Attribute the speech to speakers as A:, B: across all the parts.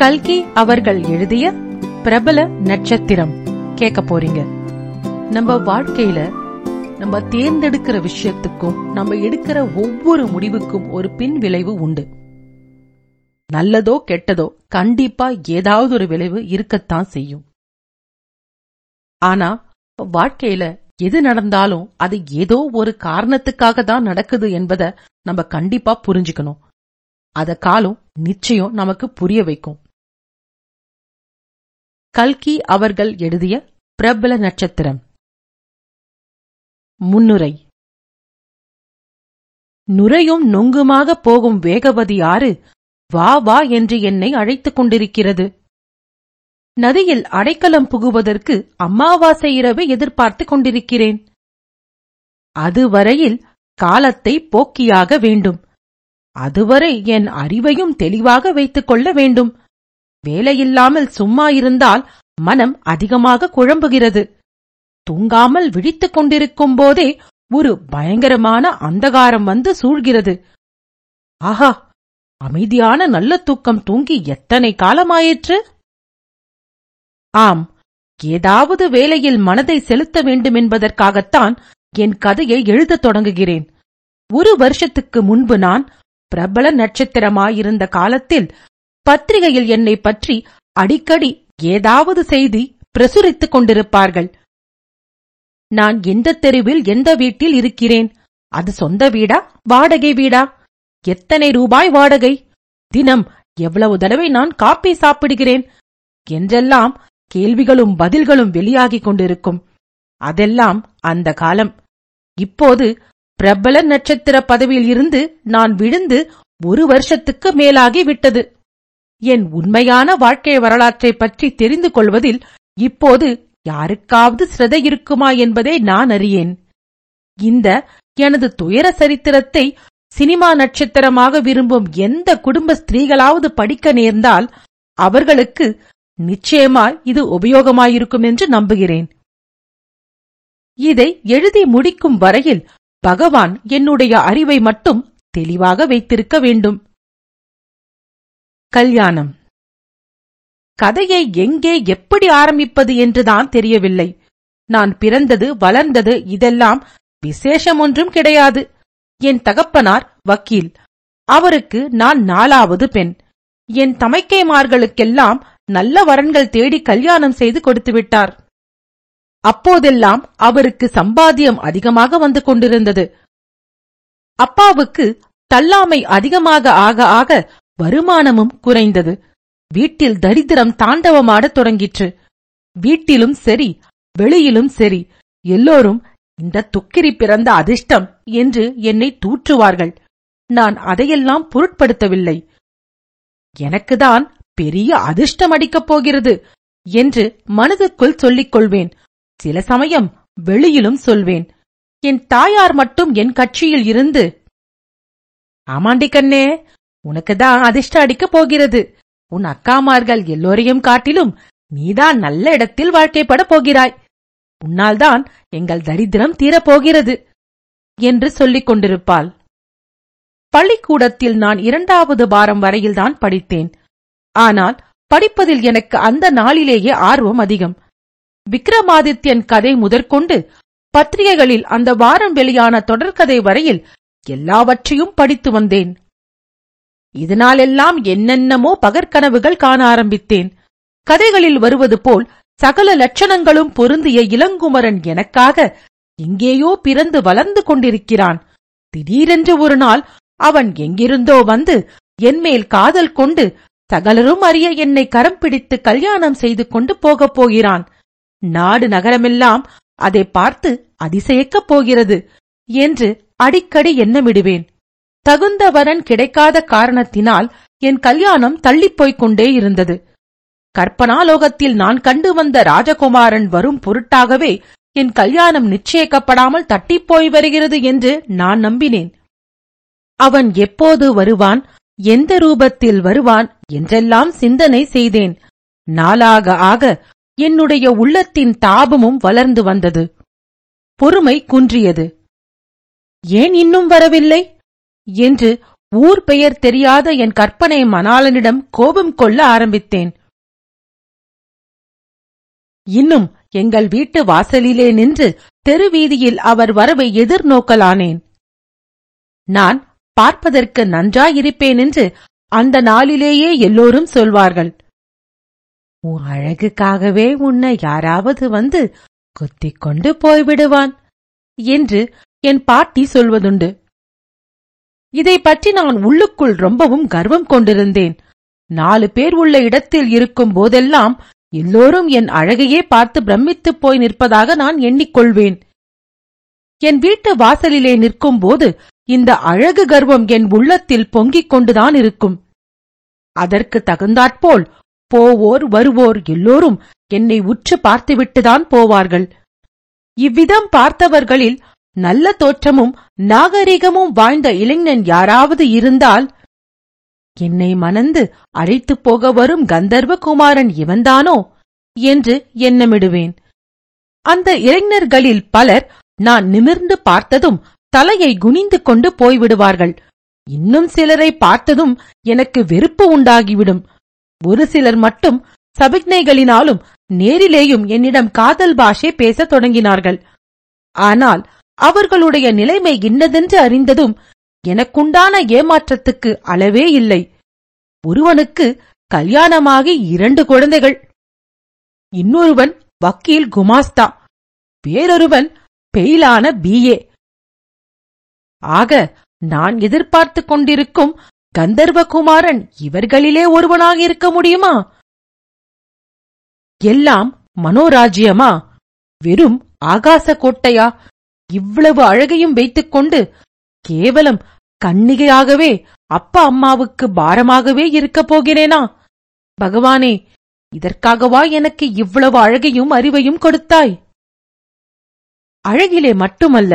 A: கல்கி அவர்கள் எழுதிய பிரபல நட்சத்திரம். கேட்க போறீங்க. நம்ம வாழ்க்கையில நம்ம தேர்ந்தெடுக்கிற விஷயத்துக்கும் நம்ம எடுக்கிற ஒவ்வொரு முடிவுக்கும் ஒரு பின் விளைவு உண்டு. நல்லதோ கெட்டதோ கண்டிப்பா ஏதாவது ஒரு விளைவு இருக்கத்தான் செய்யும். ஆனா வாழ்க்கையில எது நடந்தாலும் அது ஏதோ ஒரு காரணத்துக்காக தான் நடக்குது என்பத நம்ம கண்டிப்பா புரிஞ்சுக்கணும். அத காலம் நிச்சயம் நமக்கு புரிய வைக்கும். கல்கி அவர்கள் எழுதிய பிரபல நட்சத்திரம். முன்னுரை. நுரையும் நொங்குமாக போகும் வேகவதி ஆறு வா வா என்று என்னை அழைத்துக் கொண்டிருக்கிறது. நதியில் அடைக்கலம் புகுவதற்கு அமாவாசை இரவு எதிர்பார்த்துக் கொண்டிருக்கிறேன். அதுவரையில் காலத்தை போக்கியாக வேண்டும். அதுவரை என் அறிவையும் தெளிவாக வைத்துக் கொள்ள வேண்டும். வேலையில்லாமல் சும்மா இருந்தால் மனம் அதிகமாக குழம்புகிறது. தூங்காமல் விழித்துக் கொண்டிருக்கும் போதே ஒரு பயங்கரமான அந்தகாரம் வந்து சூழ்கிறது. ஆஹா! அமைதியான நல்ல தூக்கம் தூங்கி எத்தனை காலமாயிற்று? ஆம் ஏதாவது வேலையில் மனதை செலுத்த வேண்டுமென்பதற்காகத்தான் என் கதையை எழுதத் தொடங்குகிறேன். ஒரு வருஷத்துக்கு முன்பு நான் பிரபல நட்சத்திரமாயிருந்த காலத்தில் பத்திரிகையில் என்னை பற்றி அடிக்கடி ஏதாவது செய்தி பிரசுரித்துக் கொண்டிருப்பார்கள். நான் எந்த தெருவில் எந்த வீட்டில் இருக்கிறேன்? அது சொந்த வீடா? வாடகை வீடா? எத்தனை ரூபாய் வாடகை? தினம் எவ்வளவு தடவை நான் காப்பி சாப்பிடுகிறேன்? என்றெல்லாம் கேள்விகளும் பதில்களும் வெளியாகிக் கொண்டிருக்கும். அதெல்லாம் அந்த காலம். இப்போது பிரபல நட்சத்திர பதவியில் இருந்து நான் விழுந்து ஒரு வருஷத்துக்கு மேலாகி விட்டது என் உண்மையான வாழ்க்கை வரலாற்றைப் பற்றி தெரிந்து கொள்வதில் இப்போது யாருக்காவது சிரதை இருக்குமா என்பதை நான் அறியேன். இந்த எனது துயர சரித்திரத்தை சினிமா நட்சத்திரமாக விரும்பும் எந்த குடும்ப ஸ்திரீகளாவது படிக்க நேர்ந்தால் அவர்களுக்கு நிச்சயமாய் இது உபயோகமாயிருக்கும் என்று நம்புகிறேன். இதை எழுதி முடிக்கும் வரையில் பகவான் என்னுடைய அறிவை மட்டும் தெளிவாக வைத்திருக்க வேண்டும். கல்யாணம். கதையை எங்கே எப்படி ஆரம்பிப்பது என்றுதான் தெரியவில்லை. நான் பிறந்தது வளர்ந்தது இதெல்லாம் விசேஷம் ஒன்றும் கிடையாது. என் தகப்பனார் வக்கீல். அவருக்கு நான் நாலாவது பெண். என் தமைக்கைமார்களுக்கெல்லாம் நல்ல வரன்கள் தேடி கல்யாணம் செய்து கொடுத்து விட்டார். அப்போதெல்லாம் அவருக்கு சம்பாத்தியம் அதிகமாக வந்து கொண்டிருந்தது. அப்பாவுக்கு தள்ளாமை அதிகமாக ஆக ஆக வருமானமும் குறைந்தது. வீட்டில் தரித்திரம் தாண்டவமாடத் தொடங்கிற்று. வீட்டிலும் சரி வெளியிலும் சரி எல்லோரும் இந்த துக்கிரி பிறந்த அதிர்ஷ்டம் என்று என்னை தூற்றுவார்கள். நான் அதையெல்லாம் பொருட்படுத்தவில்லை. எனக்குதான் பெரிய அதிர்ஷ்டம் அடிக்கப் போகிறது என்று மனதுக்குள் சொல்லிக் கொள்வேன். சில சமயம் வெளியிலும் சொல்வேன். என் தாயார் மட்டும் என் கட்சியில் இருந்து ஆமாண்டி கண்ணே உனக்குதான் அதிர்ஷ்ட அடிக்கப் போகிறது. உன் அக்காமார்கள் எல்லோரையும் காட்டிலும் நீதான் நல்ல இடத்தில் வாழ்க்கைப்படப் போகிறாய். உன்னால்தான் எங்கள் தரித்திரம் தீரப்போகிறது என்று சொல்லிக் கொண்டிருப்பாள். பள்ளிக்கூடத்தில் நான் இரண்டாவது வாரம் வரையில்தான் படித்தேன். ஆனால் படிப்பதில் எனக்கு அந்த நாளிலேயே ஆர்வம் அதிகம். விக்ரமாதித்யன் கதை முதற்கொண்டு பத்திரிகைகளில் அந்த வாரம் வெளியான தொடர்கதை வரையில் எல்லாவற்றையும் படித்து வந்தேன். இதனாலெல்லாம் என்னென்னமோ பகற்கனவுகள் காண ஆரம்பித்தேன். கதைகளில் வருவது போல் சகல லட்சணங்களும் பொருந்திய இளங்குமரன் எனக்காக எங்கேயோ பிறந்து வளர்ந்து கொண்டிருக்கிறான். திடீரென்று ஒரு நாள் அவன் எங்கிருந்தோ வந்து என்மேல் காதல் கொண்டு சகலரும் அறிய என்னை கரம் பிடித்து கல்யாணம் செய்து கொண்டு போகப் போகிறான். நாடு நகரமெல்லாம் அதை பார்த்து அதிசயிக்கப் போகிறது என்று அடிக்கடி எண்ணமிடுவேன். தகுந்த வரன் கிடைக்காத காரணத்தினால் என் கல்யாணம் தள்ளிப்போய்க் கொண்டே இருந்தது. கற்பனாலோகத்தில் நான் கண்டு வந்த ராஜகுமாரன் வரும் பொருட்டாகவே என் கல்யாணம் நிச்சயிக்கப்படாமல் தட்டிப்போய் வருகிறது என்று நான் நம்பினேன். அவன் எப்போது வருவான் எந்த ரூபத்தில் வருவான் என்றெல்லாம் சிந்தனை செய்தேன். நாளாக ஆக என்னுடைய உள்ளத்தின் தாபமும் வளர்ந்து வந்தது. பொறுமை குன்றியது. ஏன் இன்னும் வரவில்லை? என்று ஊர் பெயர் தெரியாத என் கற்பனை மணாளனிடம் கோபம் கொள்ள ஆரம்பித்தேன். இன்னும் எங்கள் வீட்டு வாசலிலே நின்று தெருவீதியில் அவர் வரவை எதிர்நோக்கலானேன் நான் பார்ப்பதற்கு நன்றாயிருப்பேன் என்று அந்த நாளிலேயே எல்லோரும் சொல்வார்கள். உன் அழகுக்காகவே உன்னை யாராவது வந்து குத்திக் கொண்டு போய்விடுவான் என்று என் பாட்டி சொல்வதுண்டு. இதை பற்றி நான் உள்ளுக்குள் ரொம்பவும் கர்வம் கொண்டிருந்தேன். நாலு பேர் உள்ள இடத்தில் இருக்கும் போதெல்லாம் எல்லோரும் என் அழகையே பார்த்து பிரமித்துப் போய் நிற்பதாக நான் எண்ணிக்கொள்வேன். என் வீட்டு வாசலிலே நிற்கும் போது இந்த அழகு கர்வம் என் உள்ளத்தில் பொங்கிக் கொண்டுதான் இருக்கும். அதற்கு தகுந்தாற்போல் போவோர் வருவோர் எல்லோரும் என்னை உற்று பார்த்துவிட்டுதான் போவார்கள். இவ்விதம் பார்த்தவர்களில் நல்ல தோற்றமும் நாகரிகமும் வாழ்ந்த இளைஞன் யாராவது இருந்தால் என்னை மணந்து அழைத்துப் போக வரும் கந்தர்வ குமாரன் இவன்தானோ என்று எண்ணமிடுவேன். அந்த இளைஞர்களில் பலர் நான் நிமிர்ந்து பார்த்ததும் தலையை குனிந்து கொண்டு போய்விடுவார்கள். இன்னும் சிலரை பார்த்ததும் எனக்கு வெறுப்பு உண்டாகிவிடும். ஒரு சிலர் மட்டும் சபிக்ஞைகளினாலும் நேரிலேயும் என்னிடம் காதல் பாஷை பேசத் தொடங்கினார்கள். ஆனால் அவர்களுடைய நிலைமை இன்னதென்று அறிந்ததும் எனக்குண்டான ஏமாற்றத்துக்கு அளவே இல்லை. ஒருவனுக்கு கல்யாணமாகி இரண்டு குழந்தைகள். இன்னொருவன் வக்கீல் குமாஸ்தா. வேறொருவன் பெயிலான பிஏ. ஆக நான் எதிர்பார்த்துக் கொண்டிருக்கும் கந்தர்வகுமாரன் இவர்களிலே ஒருவனாக இருக்க முடியுமா? எல்லாம் மனோராஜ்யமா? வெறும் ஆகாச கோட்டையா இவ்வளவு அழகையும் வைத்துக்கொண்டு கேவலம் கன்னிகையாகவே அப்பா அம்மாவுக்கு பாரமாகவே இருக்கப் போகிறேனா? பகவானே இதற்காகவா எனக்கு இவ்வளவு அழகையும் அறிவையும் கொடுத்தாய்? அழகிலே மட்டுமல்ல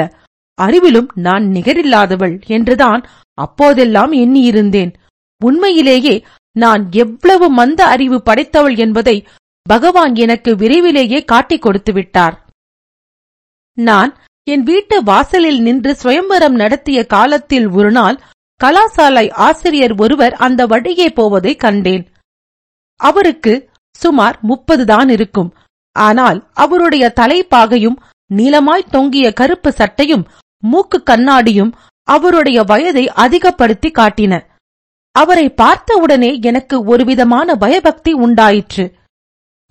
A: அறிவிலும் நான் நிகரில்லாதவள் என்றுதான் அப்போதெல்லாம் எண்ணியிருந்தேன். உண்மையிலேயே நான் எவ்வளவு மந்த அறிவு படைத்தவள் என்பதை பகவான் எனக்கு விரைவிலேயே காட்டிக் கொடுத்து விட்டார் நான் என் வீட்டு வாசலில் நின்று சுயம்பரம் நடத்திய காலத்தில் ஒரு நாள் கலாசாலை ஆசிரியர் ஒருவர் அந்த வழியே போவதை கண்டேன். அவருக்கு சுமார் முப்பதுதான் இருக்கும். ஆனால் அவருடைய தலைப்பாகையும் நீளமாய் தொங்கிய கருப்பு சட்டையும் மூக்கு கண்ணாடியும் அவருடைய வயதை அதிகப்படுத்தி காட்டின. அவரை பார்த்தவுடனே எனக்கு ஒருவிதமான பயபக்தி உண்டாயிற்று.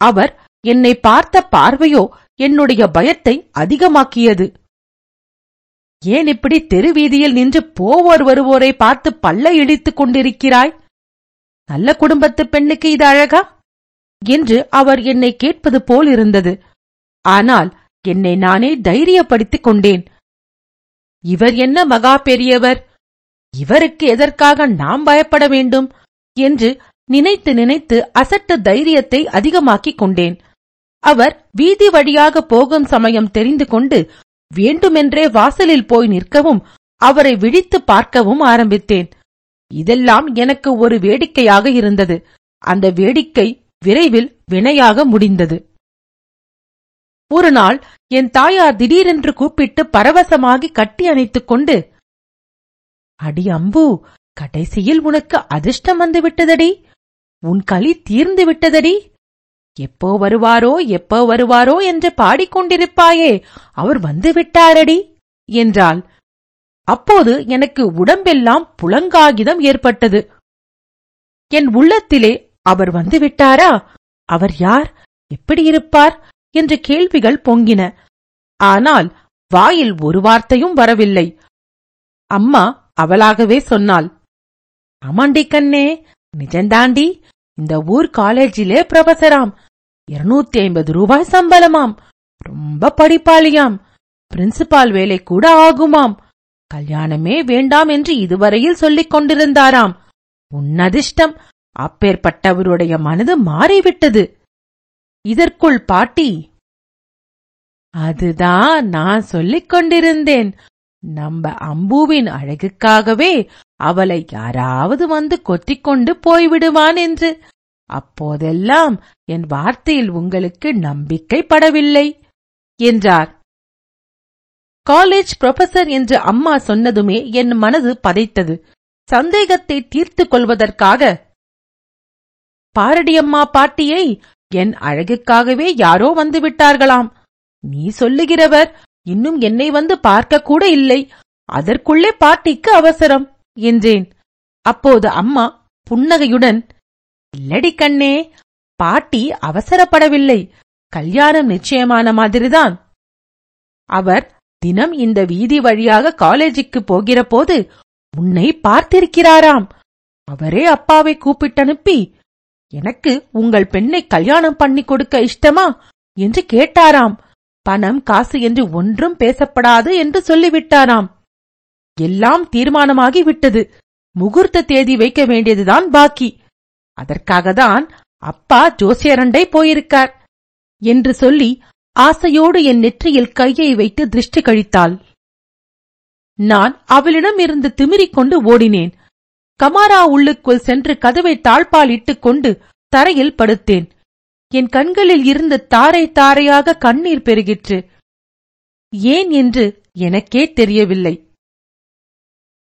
A: அவர் என்னை பார்த்த பார்வையோ என்னுடைய பயத்தை அதிகமாக்கியது. ஏன் இப்படி தெருவீதியில் நின்று போவோர் வருவோரை பார்த்து பல்ல இடித்துக் கொண்டிருக்கிறாய்? நல்ல குடும்பத்து பெண்ணுக்கு இது அழகா? என்று அவர் என்னை கேட்பது போல் இருந்தது. ஆனால் என்னை நானே தைரியப்படுத்திக் கொண்டேன். இவர் என்ன மகா பெரியவர்? இவருக்கு எதற்காக நாம் பயப்பட வேண்டும்? என்று நினைத்து நினைத்து அசட்டு தைரியத்தை அதிகமாக்கிக் கொண்டேன். அவர் வீதி வழியாக போகும் சமயம் தெரிந்து கொண்டு வேண்டுமென்றே வாசலில் போய் நிற்கவும் அவரை விழித்து பார்க்கவும் ஆரம்பித்தேன். இதெல்லாம் எனக்கு ஒரு வேடிக்கையாக இருந்தது. அந்த வேடிக்கை விரைவில் வினையாக முடிந்தது. ஒரு நாள் என் தாயார் திடீரென்று கூப்பிட்டு பரவசமாகி கட்டி அணைத்துக் கொண்டு அடி அம்பு கடைசியில் உனக்கு அதிர்ஷ்டம் வந்து விட்டதடி உன் களி தீர்ந்து விட்டதடி? எப்போ வருவாரோ எப்போ வருவாரோ என்று பாடிக்கொண்டிருப்பாயே. அவர் வந்து விட்டாரடி? என்றாள். அப்போது எனக்கு உடம்பெல்லாம் புலங்காகிதம் ஏற்பட்டது. என் உள்ளத்திலே அவர் வந்து விட்டாரா? அவர் யார்? எப்படி இருப்பார்? என்ற கேள்விகள் பொங்கின. ஆனால் வாயில் ஒரு வார்த்தையும் வரவில்லை. அம்மா அவளாகவே சொன்னாள். ஆமாண்டி கண்ணே நிஜந்தாண்டி இந்த ஊர் காலேஜிலே ப்ரொஃபசராம் இருநூத்தி ஐம்பது ரூபாய் சம்பளமாம். ரொம்ப படிப்பாளியாம். பிரின்சிபால் வேலை கூட ஆகுமாம். கல்யாணமே வேண்டாம் என்று இதுவரையில் சொல்லிக் கொண்டிருந்தாராம். உன்னதிர்ஷ்டம் அப்பேற்பட்டவருடைய மனது மாறிவிட்டது. இதற்குள் பாட்டி அதுதான் நான் சொல்லிக் கொண்டிருந்தேன். நம்ம அம்புவின் அழகுக்காகவே அவளை யாராவது வந்து கொத்திக்கொண்டு போய்விடுவான் என்று. அப்போதெல்லாம் என் வார்த்தையில் உங்களுக்கு நம்பிக்கைப்படவில்லை என்றார். காலேஜ் புரொஃபசர் என்று அம்மா சொன்னதுமே என் மனது பதைத்தது. சந்தேகத்தை தீர்த்துக் கொள்வதற்காக பாரடியம்மா பாட்டியை என் அழகுக்காகவே யாரோ வந்து விட்டார்களாம். நீ சொல்லுகிறவர் இன்னும் என்னை வந்து பார்க்க கூட இல்லை. அதற்குள்ளே பாட்டிக்கு அவசரம் என்றேன். அப்போது அம்மா புன்னகையுடன் இல்லடி கண்ணே பாட்டி அவசரப்படவில்லை. கல்யாணம் நிச்சயமான மாதிரிதான். அவர் தினம் இந்த வீதி வழியாக காலேஜுக்கு போகிறபோது உன்னை பார்த்திருக்கிறாராம். அவரே அப்பாவை கூப்பிட்டனுப்பி எனக்கு உங்கள் பெண்ணை கல்யாணம் பண்ணி கொடுக்க இஷ்டமா? என்று கேட்டாராம். பணம் காசு என்று ஒன்றும் பேசப்படாது என்று சொல்லிவிட்டாராம். எல்லாம் தீர்மானமாகி விட்டது முகூர்த்த தேதி வைக்க வேண்டியதுதான் பாக்கி. அதற்காகத்தான் அப்பா ஜோசியரண்டை போயிருக்கார் என்று சொல்லி ஆசையோடு என் நெற்றியில் கையை வைத்து திருஷ்டி கழித்தாள். நான் அவளிடம் இருந்து திமிரிக் கொண்டு ஓடினேன். கமாரா உள்ளுக்குள் சென்று கதவை தாழ்பால் இட்டுக் கொண்டு தரையில் படுத்தேன். என் கண்களில் இருந்து தாரை தாரையாக கண்ணீர் பெருகிற்று. ஏன் என்று எனக்கே தெரியவில்லை.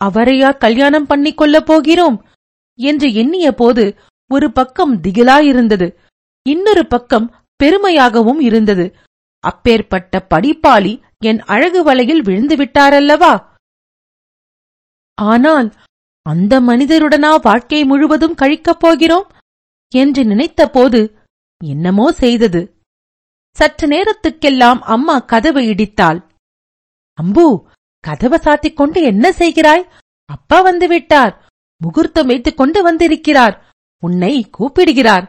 A: அவரையா கல்யாணம் பண்ணிக் கொள்ளப் போகிறோம் என்று எண்ணிய போது ஒரு பக்கம் திகிலாயிருந்தது. இன்னொரு பக்கம் பெருமையாகவும் இருந்தது. அப்பேற்பட்ட படிப்பாளி என் அழகு வலையில் விழுந்து விட்டாரல்லவா? ஆனால் அந்த மனிதருடனா வாழ்க்கை முழுவதும் கழிக்கப் போகிறோம் என்று நினைத்தபோது என்னமோ செய்தது. சற்று நேரத்துக்கெல்லாம் அம்மா கதவை இடித்தாள். அம்பு கதவை சாத்திக் கொண்டு என்ன செய்கிறாய்? அப்பா வந்து விட்டார். முகூர்த்தம் வைத்துக் கொண்டு வந்திருக்கிறார். உன்னை கூப்பிடுகிறார்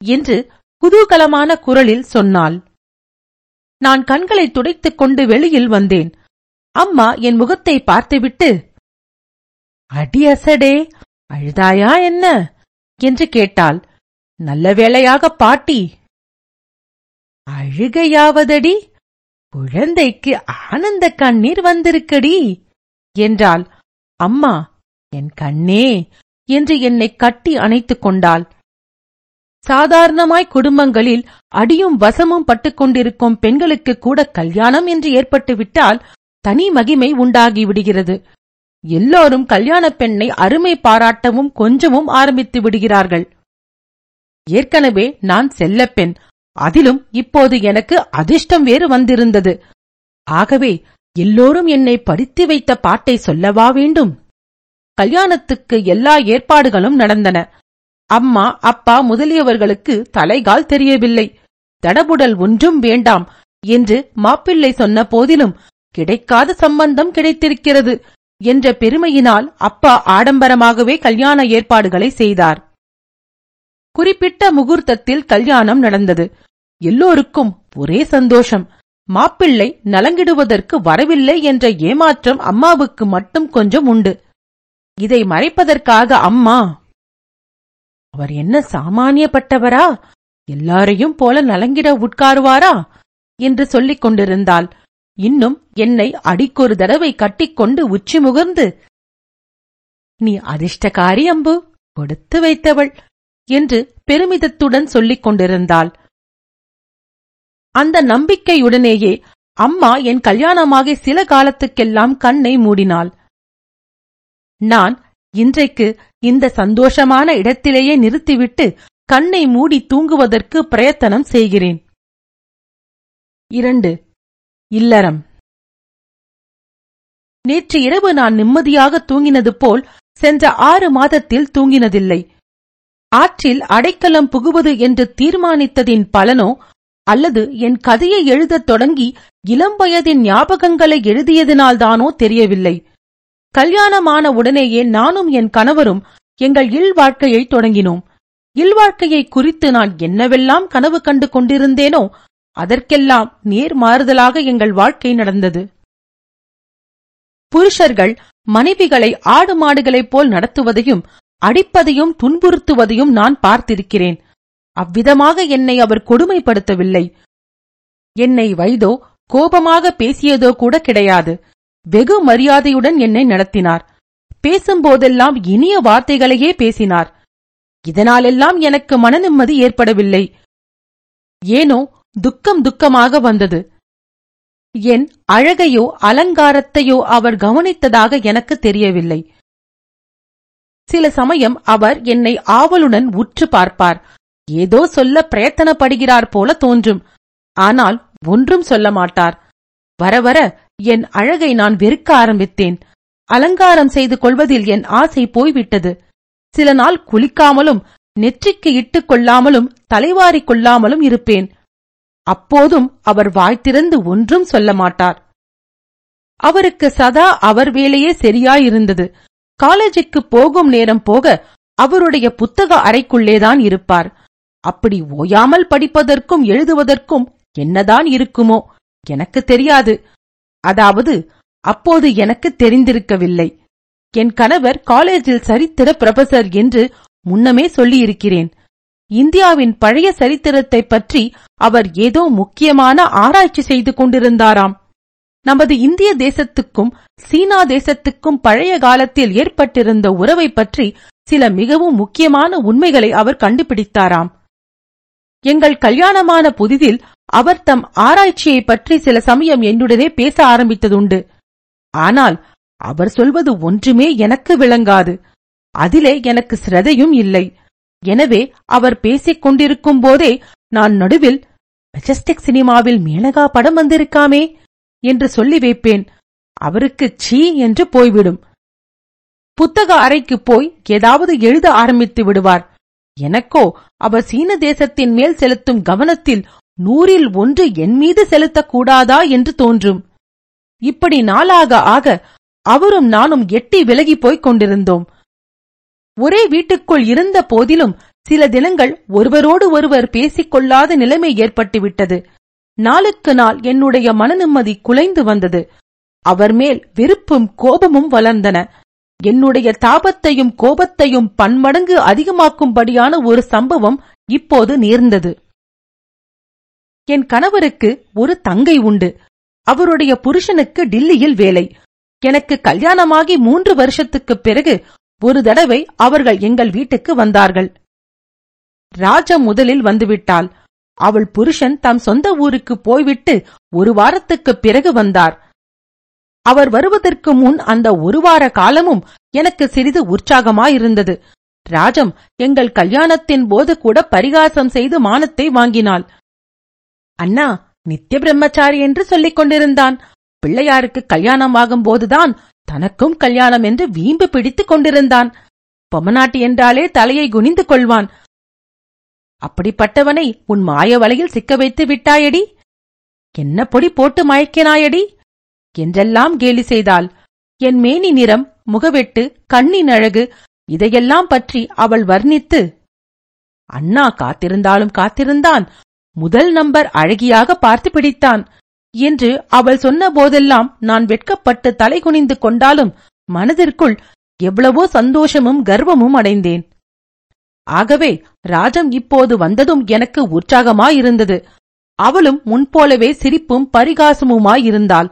A: என்று குதூகலமான குரலில் சொன்னாள். நான் கண்களை துடைத்துக் கொண்டு வெளியில் வந்தேன். அம்மா என் முகத்தை பார்த்துவிட்டு அடி அசடே அழுதாயா என்ன? என்று கேட்டாள். நல்ல வேளையாக பாட்டி. அழுகையாவதடி குழந்தைக்கு ஆனந்த கண்ணீர் வந்திருக்கடி என்றாள். அம்மா என் கண்ணே என்று என்னை கட்டி அணைத்துக் கொண்டாள். சாதாரணமாய் குடும்பங்களில் அடியும் வசமும் பட்டுக்கொண்டிருக்கும் பெண்களுக்கு கூட கல்யாணம் என்று ஏற்பட்டுவிட்டால் தனி மகிமை உண்டாகிவிடுகிறது. எல்லோரும் கல்யாணப் பெண்ணை அருமை பாராட்டவும் கொஞ்சமும் ஆரம்பித்து விடுகிறார்கள். ஏற்கனவே நான் செல்லப்பெண் அதிலும் இப்போது எனக்கு அதிர்ஷ்டம் வேறு வந்திருந்தது. ஆகவே எல்லோரும் என்னை படித்து வைத்த பாட்டை சொல்லவா வேண்டும்? கல்யாணத்துக்கு எல்லா ஏற்பாடுகளும் நடந்தன. அம்மா அப்பா முதலியவர்களுக்கு தலைகால் தெரியவில்லை. தடபுடல் ஒன்றும் வேண்டாம் என்று மாப்பிள்ளை சொன்ன போதிலும் கிடைக்காத சம்பந்தம் கிடைத்திருக்கிறது என்ற பெருமையினால் அப்பா ஆடம்பரமாகவே கல்யாண ஏற்பாடுகளை செய்தார். குறிப்பிட்ட முகூர்த்தத்தில் கல்யாணம் நடந்தது. எல்லோருக்கும் ஒரே சந்தோஷம். மாப்பிள்ளை நலங்கிடுவதற்கு வரவில்லை என்ற ஏமாற்றம் அம்மாவுக்கு மட்டும் கொஞ்சம் உண்டு. இதை மறைப்பதற்காக அம்மா. அவர் என்ன சாமானியப்பட்டவரா? எல்லாரையும் போல நலங்கிட உட்காருவாரா? என்று சொல்லிக் கொண்டிருந்தாள். இன்னும் என்னை அடிக்கொரு தடவை கட்டிக்கொண்டு உச்சி முகர்ந்து நீ அதிர்ஷ்டகாரி அம்பு கொடுத்து வைத்தவள் என்று பெருமிதத்துடன் சொல்லிக் கொண்டிருந்தாள். அந்த நம்பிக்கையுடனேயே அம்மா என் கல்யாணமாகி சில காலத்துக்கெல்லாம் கண்ணை மூடினாள். நான் இன்றைக்கு இந்த சந்தோஷமான இடத்திலேயே நிறுத்திவிட்டு கண்ணை மூடி தூங்குவதற்கு பிரயத்தனம் செய்கிறேன். இரண்டு இல்லறம். நேற்று இரவு நான் நிம்மதியாக தூங்கினது போல் சென்ற ஆறு மாதத்தில் தூங்கினதில்லை. ஆற்றில் அடைக்கலம் புகுவது என்று தீர்மானித்ததின் பலனோ அல்லது என் கதையை எழுதத் தொடங்கி இளம் வயதின் ஞாபகங்களை எழுதியதினால்தானோ தெரியவில்லை. கல்யாணமான உடனேயே நானும் என் கணவரும் எங்கள் இல்வாழ்க்கையை தொடங்கினோம். இல்வாழ்க்கையை குறித்து நான் என்னவெல்லாம் கனவு கண்டு கொண்டிருந்தேனோ அதற்கெல்லாம் நேர் மாறுதலாக எங்கள் வாழ்க்கை நடந்தது. புருஷர்கள் மனைவிகளை ஆடு மாடுகளைப் போல் நடத்துவதையும் அடிப்பதையும் துன்புறுத்துவதையும் நான் பார்த்திருக்கிறேன். அவ்விதமாக என்னை அவர் கொடுமைப்படுத்தவில்லை. என்னை வைதோ கோபமாக பேசியதோ கூட கிடையாது. வெகு மரியாதையுடன் என்னை நடத்தினார். பேசும்போதெல்லாம் இனிய வார்த்தைகளையே பேசினார். இதனாலெல்லாம் எனக்கு மன நிம்மதி ஏற்படவில்லை. ஏனோ துக்கம் துக்கமாக வந்தது. என் அழகையோ அலங்காரத்தையோ அவர் கவனித்ததாக எனக்கு தெரியவில்லை. சில சமயம் அவர் என்னை ஆவலுடன் உற்று பார்ப்பார். ஏதோ சொல்ல பிரயத்தனப்படுகிறார் போல தோன்றும். ஆனால் ஒன்றும் சொல்ல மாட்டார். வர வர என் அழகை நான் வெறுக்க ஆரம்பித்தேன். அலங்காரம் செய்து கொள்வதில் என் ஆசை போய்விட்டது. சில நாள் குளிக்காமலும் நெற்றிக்கு இட்டுக் கொள்ளாமலும் தலைவாரிக் கொள்ளாமலும் இருப்பேன். அப்போதும் அவர் வாய்த்திறந்து ஒன்றும் சொல்ல மாட்டார். அவருக்கு சதா அவர் வேலையே சரியாயிருந்தது. காலேஜுக்கு போகும் நேரம் போக அவருடைய புத்தக அறைக்குள்ளேதான் இருப்பார். அப்படி ஓயாமல் படிப்பதற்கும் எழுதுவதற்கும் என்னதான் இருக்குமோ எனக்கு தெரியாது. அதாவது அப்போது எனக்கு தெரிந்திருக்கவில்லை. என் கணவர் காலேஜில் சரித்திர புரொஃபசர் என்று முன்னமே சொல்லியிருக்கிறேன். இந்தியாவின் பழைய சரித்திரத்தைப் பற்றி அவர் ஏதோ முக்கியமான ஆராய்ச்சி செய்து கொண்டிருந்தாராம். நமது இந்திய தேசத்துக்கும் சீனா தேசத்துக்கும் பழைய காலத்தில் ஏற்பட்டிருந்த உறவை பற்றி சில மிகவும் முக்கியமான உண்மைகளை அவர் கண்டுபிடித்தாராம். எங்கள் கல்யாணமான புதிதில் அவர் தம் ஆராய்ச்சியை பற்றி சில சமயம் என்னுடனே பேச ஆரம்பித்ததுண்டு. ஆனால் அவர் சொல்வது ஒன்றுமே எனக்கு விளங்காது. அதிலே எனக்கு சிரதையும் இல்லை. எனவே அவர் பேசிக் கொண்டிருக்கும் போதே நான் நடுவில் மெஜஸ்டிக் சினிமாவில் மேனகா படம் வந்திருக்காமே என்று சொல்லி வைப்பேன். அவருக்கு சீ என்று போய்விடும். புத்தக அறைக்கு போய் ஏதாவது எழுத ஆரம்பித்து விடுவார். எனக்கோ அவர் சீன தேசத்தின் மேல் செலுத்தும் கவனத்தில் நூறில் ஒன்று என் மீது செலுத்தக்கூடாதா என்று தோன்றும். இப்படி நாளாக ஆக அவரும் நானும் எட்டி விலகி போய்க் கொண்டிருந்தோம். ஒரே வீட்டுக்குள் இருந்த போதிலும் சில தினங்கள் ஒருவரோடு ஒருவர் பேசிக் கொள்ளாத நிலைமை ஏற்பட்டுவிட்டது. நாளுக்கு நாள் என்னுடைய மனநிம்மதி குலைந்து வந்தது. அவர் மேல் வெறுப்பும் கோபமும் வளர்ந்தன. என்னுடைய தாபத்தையும் கோபத்தையும் பன்மடங்கு அதிகமாக்கும்படியான ஒரு சம்பவம் இப்போது நேர்ந்தது. என் கணவருக்கு ஒரு தங்கை உண்டு. அவருடைய புருஷனுக்கு டில்லியில் வேலை. எனக்கு கல்யாணமாகி மூன்று வருஷத்துக்குப் பிறகு ஒரு தடவை அவர்கள் எங்கள் வீட்டுக்கு வந்தார்கள். ராஜா முதலில் வந்துவிட்டாள். அவள் புருஷன் தம் சொந்த ஊருக்கு போய்விட்டு ஒரு வாரத்துக்குப் பிறகு வந்தார். அவர் வருவதற்கு முன் அந்த ஒரு வார காலமும் எனக்கு சிறிது உற்சாகமாயிருந்தது. ராஜம் எங்கள் கல்யாணத்தின் போது கூட பரிகாசம் செய்து மானத்தை வாங்கினாள். அண்ணா நித்திய பிரம்மச்சாரி என்று சொல்லிக் கொண்டிருந்தான். பிள்ளையாருக்கு கல்யாணம் போதுதான் தனக்கும் கல்யாணம் என்று வீம்பு பிடித்துக் கொண்டிருந்தான். பொம்மநாட்டி என்றாலே தலையை குனிந்து கொள்வான். அப்படிப்பட்டவனை உன் மாய வலையில் சிக்க வைத்து விட்டாயடி? என்ன பொடி போட்டு மயக்கினாயடி? என்றெல்லாம் கேலி செய்தாள். என் மேனி நிறம் முகவெட்டு கண்ணின் அழகு இதையெல்லாம் பற்றி அவள் வர்ணித்து அண்ணா காத்திருந்தாலும் காத்திருந்தான். முதல் நம்பர் அழகியாக பார்த்து பிடித்தான். என்று அவள் சொன்ன போதெல்லாம் நான் வெட்கப்பட்டு தலை குனிந்து கொண்டாலும் மனதிற்குள் எவ்வளவோ சந்தோஷமும் கர்வமும் அடைந்தேன். ஆகவே ராஜம் இப்போது வந்ததும் எனக்கு உற்சாகமாயிருந்தது. அவளும் முன்போலவே சிரிப்பும் பரிகாசமுமாயிருந்தாள்.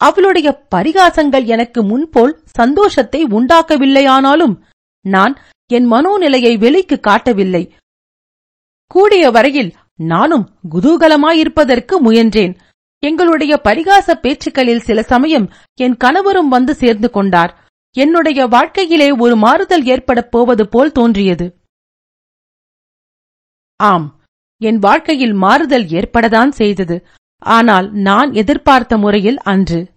A: அவளுடைய பரிகாசங்கள் எனக்கு முன்போல் சந்தோஷத்தை உண்டாக்கவில்லையானாலும் நான் என் மனோநிலையை வெளிக்கு காட்டவில்லை. கூடிய வரையில் நானும் குதூகலமாயிருப்பதற்கு முயன்றேன். எங்களுடைய பரிகாச பேச்சுக்களில் சில சமயம் என் கணவரும் வந்து சேர்ந்து கொண்டார். என்னுடைய வாழ்க்கையிலே ஒரு மாறுதல் ஏற்படப் போவது போல் தோன்றியது. ஆம் என் வாழ்க்கையில் மாறுதல் ஏற்படதான் செய்தது. ஆனால் நான் எதிர்பார்த்த முறையில் அன்று.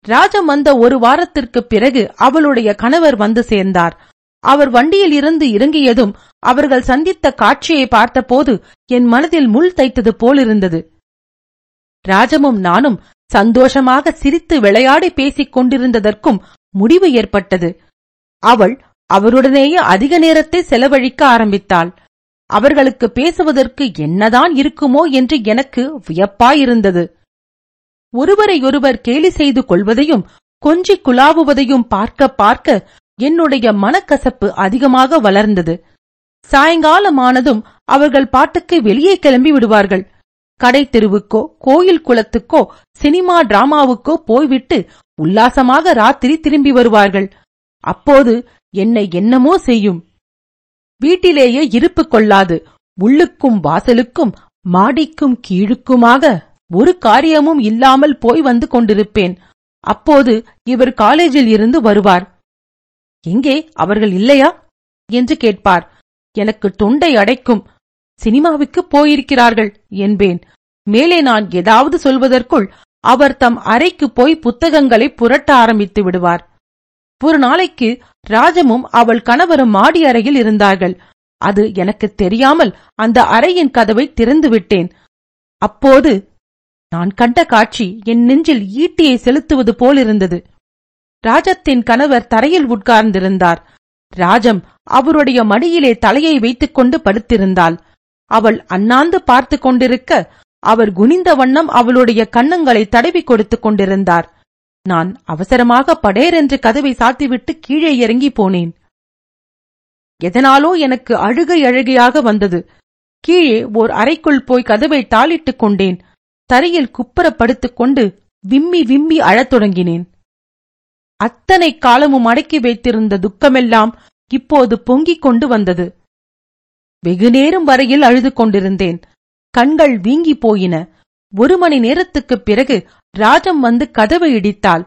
A: ராஜம் வந்த ஒரு வாரத்திற்குப் பிறகு அவளுடைய கணவர் வந்து சேர்ந்தார். அவர் வண்டியில் இருந்து இறங்கியதும் அவர்கள் சந்தித்த காட்சியை பார்த்தபோது என் மனதில் முள் தைத்தது போலிருந்தது. ராஜமும் நானும் சந்தோஷமாக சிரித்து விளையாடி பேசிக் கொண்டிருந்ததற்கும் முடிவு ஏற்பட்டது. அவள் அவருடனேயே அதிக நேரத்தை செலவழிக்க ஆரம்பித்தாள். அவர்களுக்கு பேசுவதற்கு என்னதான் இருக்குமோ என்று எனக்கு வியப்பாயிருந்தது. ஒருவரையொருவர் கேலி செய்து கொள்வதையும் கொஞ்சி குலாவுவதையும் பார்க்க பார்க்க என்னுடைய மனக்கசப்பு அதிகமாக வளர்ந்தது. சாயங்காலமானதும் அவர்கள் பாட்டுக்கு வெளியே கிளம்பி விடுவார்கள். கடை தெருவுக்கோ கோயில் குளத்துக்கோ சினிமா டிராமாவுக்கோ போய்விட்டு உல்லாசமாக ராத்திரி திரும்பி வருவார்கள். அப்போது என்னை என்னமோ செய்யும். வீட்டிலேயே இருப்பு கொள்ளாது. உள்ளுக்கும் வாசலுக்கும் மாடிக்கும் கீழுக்குமாக ஒரு காரியமும் இல்லாமல் போய் வந்து கொண்டிருப்பேன். அப்போது இவர் காலேஜில் இருந்து வருவார். எங்கே அவர்கள் இல்லையா? என்று கேட்பார். எனக்கு தொண்டை அடைக்கும். சினிமாவுக்கு போயிருக்கிறார்கள் என்பேன். மேலே நான் ஏதாவது சொல்வதற்குள் அவர் தம் அறைக்கு போய் புத்தகங்களை புரட்ட ஆரம்பித்து விடுவார். ஒரு நாளைக்கு ராஜமும் அவள் கணவரும் மாடி அறையில் இருந்தார்கள். அது எனக்கு தெரியாமல் அந்த அறையின் கதவை திறந்து விட்டேன். அப்போது நான் கண்ட காட்சி என் நெஞ்சில் ஈட்டியை செலுத்துவது போலிருந்தது. ராஜத்தின் கணவர் தரையில் உட்கார்ந்திருந்தார். ராஜம் அவருடைய மடியிலே தலையை வைத்துக் கொண்டு படுத்திருந்தாள். அவள் அண்ணாந்து பார்த்து கொண்டிருக்க அவர் குனிந்த வண்ணம் அவளுடைய கன்னங்களை தடவி கொடுத்துக் கொண்டிருந்தார். நான் அவசரமாக படேரென்று கதவை சாத்திவிட்டு கீழே இறங்கி போனேன். எதனாலோ எனக்கு அழுகை அழுகையாக வந்தது. கீழே ஓர் அறைக்குள் போய் கதவை தாளிட்டுக் கொண்டேன். தரையில் குப்புற படுத்துக் கொண்டு விம்மி விம்மி அழத் தொடங்கினேன். அத்தனை காலமும் அடக்கி வைத்திருந்த துக்கமெல்லாம் இப்போது பொங்கிக் கொண்டு வந்தது. வெகுநேரம் வரையில் அழுது கொண்டிருந்தேன். கண்கள் வீங்கி போயின. ஒரு மணி நேரத்துக்குப் பிறகு ராஜம் வந்து கதவை இடித்தாள்.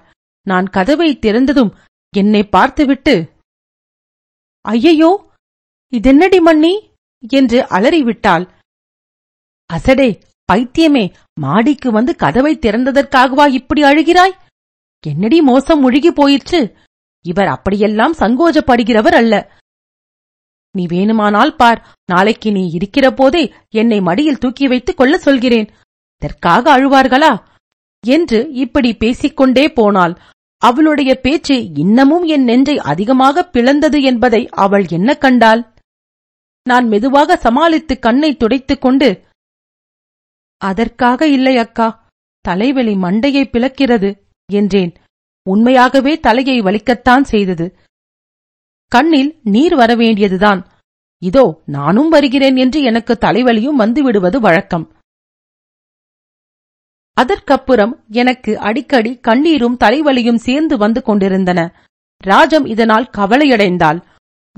A: நான் கதவை திறந்ததும் என்னை பார்த்துவிட்டு ஐயையோ இதென்னடி மண்ணி என்று அலறிவிட்டாள். அசடே பைத்தியமே மாடிக்கு வந்து கதவை திறந்ததற்காகவா இப்படி அழுகிறாய்? என்னடி மோசம் முழுகி போயிற்று? இவர் அப்படியெல்லாம் சங்கோஜப்படுகிறவர் அல்ல. நீ வேணுமானால் பார் நாளைக்கு நீ இருக்கிற போதே என்னை மடியில் தூக்கி வைத்துக் கொள்ள சொல்கிறேன். இதற்காக அழுவார்களா? என்று இப்படி பேசிக்கொண்டே போனாள். அவளுடைய பேச்சு இன்னமும் என் நெஞ்சை அதிகமாக பிளந்தது என்பதை அவள் என்ன கண்டாள்? நான் மெதுவாக சமாளித்து கண்ணை துடைத்துக் கொண்டு அதற்காக இல்லை அக்கா. தலைவலி மண்டையை பிளக்கிறது. என்றேன். உண்மையாகவே தலையை வலிக்கத்தான் செய்தது. கண்ணில் நீர் வரவேண்டியதுதான் இதோ நானும் வருகிறேன் என்று எனக்கு தலைவலியும் வந்துவிடுவது வழக்கம். அதற்கப்புறம் எனக்கு அடிக்கடி கண்ணீரும் தலைவலியும் சேர்ந்து வந்து கொண்டிருந்தன. ராஜம் இதனால் கவலையடைந்தாள்.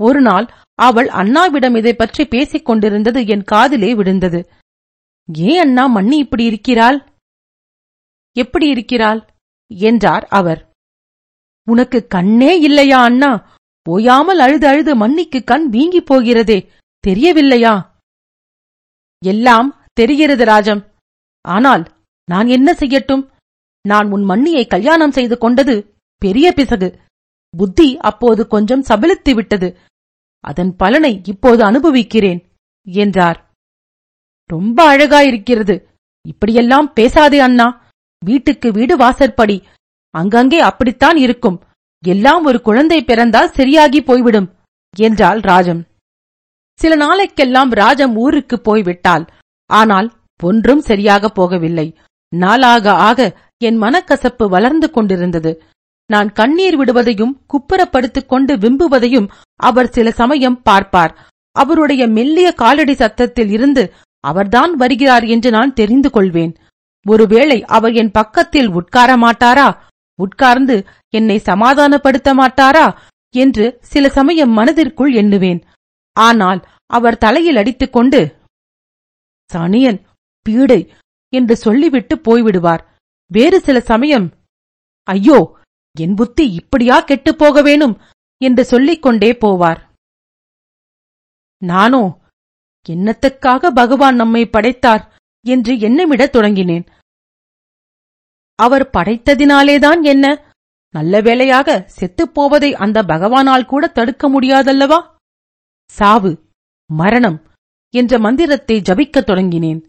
A: ஒரு நாள் அவள் அண்ணாவிடம் இதை பற்றி பேசிக் கொண்டிருந்தது என் காதிலே விழுந்தது. ஏன் அண்ணா மண்ணி இப்படி இருக்கிறாள்? எப்படி இருக்கிறாள்? என்றார் அவர். உனக்கு கண்ணே இல்லையா அண்ணா? ஓயாமல் அழுது அழுது மன்னிக்கு கண் வீங்கி போகிறதே. தெரியவில்லையா? எல்லாம் தெரிகிறது ராஜம். ஆனால் நான் என்ன செய்யட்டும்? நான் உன் மண்ணியை கல்யாணம் செய்து கொண்டது பெரிய பிசகு. புத்தி அப்போது கொஞ்சம் சபலித்து விட்டது. அதன் பலனை இப்போது அனுபவிக்கிறேன் என்றார். ரொம்ப அழகாயிருக்கிறது. இப்படியெல்லாம் பேசாதே அண்ணா. வீட்டுக்கு வீடு வாசற்படி. அங்கங்கே அப்படித்தான் இருக்கும். எல்லாம் ஒரு குழந்தை பிறந்தால் சரியாகி போய்விடும் என்றாள் ராஜம். சில நாளைக்கெல்லாம் ராஜம் ஊருக்கு போய்விட்டாள். ஆனால் ஒன்றும் சரியாக போகவில்லை. நாளாக ஆக என் மனக்கசப்பு வளர்ந்து கொண்டிருந்தது. நான் கண்ணீர் விடுவதையும் குப்புறப்படுத்திக் கொண்டு விம்புவதையும் அவர் சில சமயம் பார்ப்பார். அவருடைய மெல்லிய காலடி சத்தத்தில் இருந்து அவர்தான் வருகிறார் என்று நான் தெரிந்து கொள்வேன். ஒருவேளை அவர் என் பக்கத்தில் உட்கார மாட்டாரா? உட்கார்ந்து என்னை சமாதானப்படுத்த மாட்டாரா? என்று சில சமயம் மனதிற்குள் எண்ணுவேன். ஆனால் அவர் தலையில் அடித்துக்கொண்டு சனியன் பீடை என்று சொல்லிவிட்டு போய்விடுவார். வேறு சில சமயம் ஐயோ என் புத்தி இப்படியா கெட்டுப் போக வேணும்? என்று சொல்லிக் கொண்டே போவார். நானோ என்னத்துக்காக பகவான் நம்மை படைத்தார்? என்று எண்ணமிடத் தொடங்கினேன். அவர் படைத்ததினாலேதான் என்ன? நல்ல வேளையாக செத்துப் போவதை அந்த பகவானால் கூட தடுக்க முடியாதல்லவா? சாவு மரணம் என்ற மந்திரத்தை ஜபிக்கத் தொடங்கினேன்.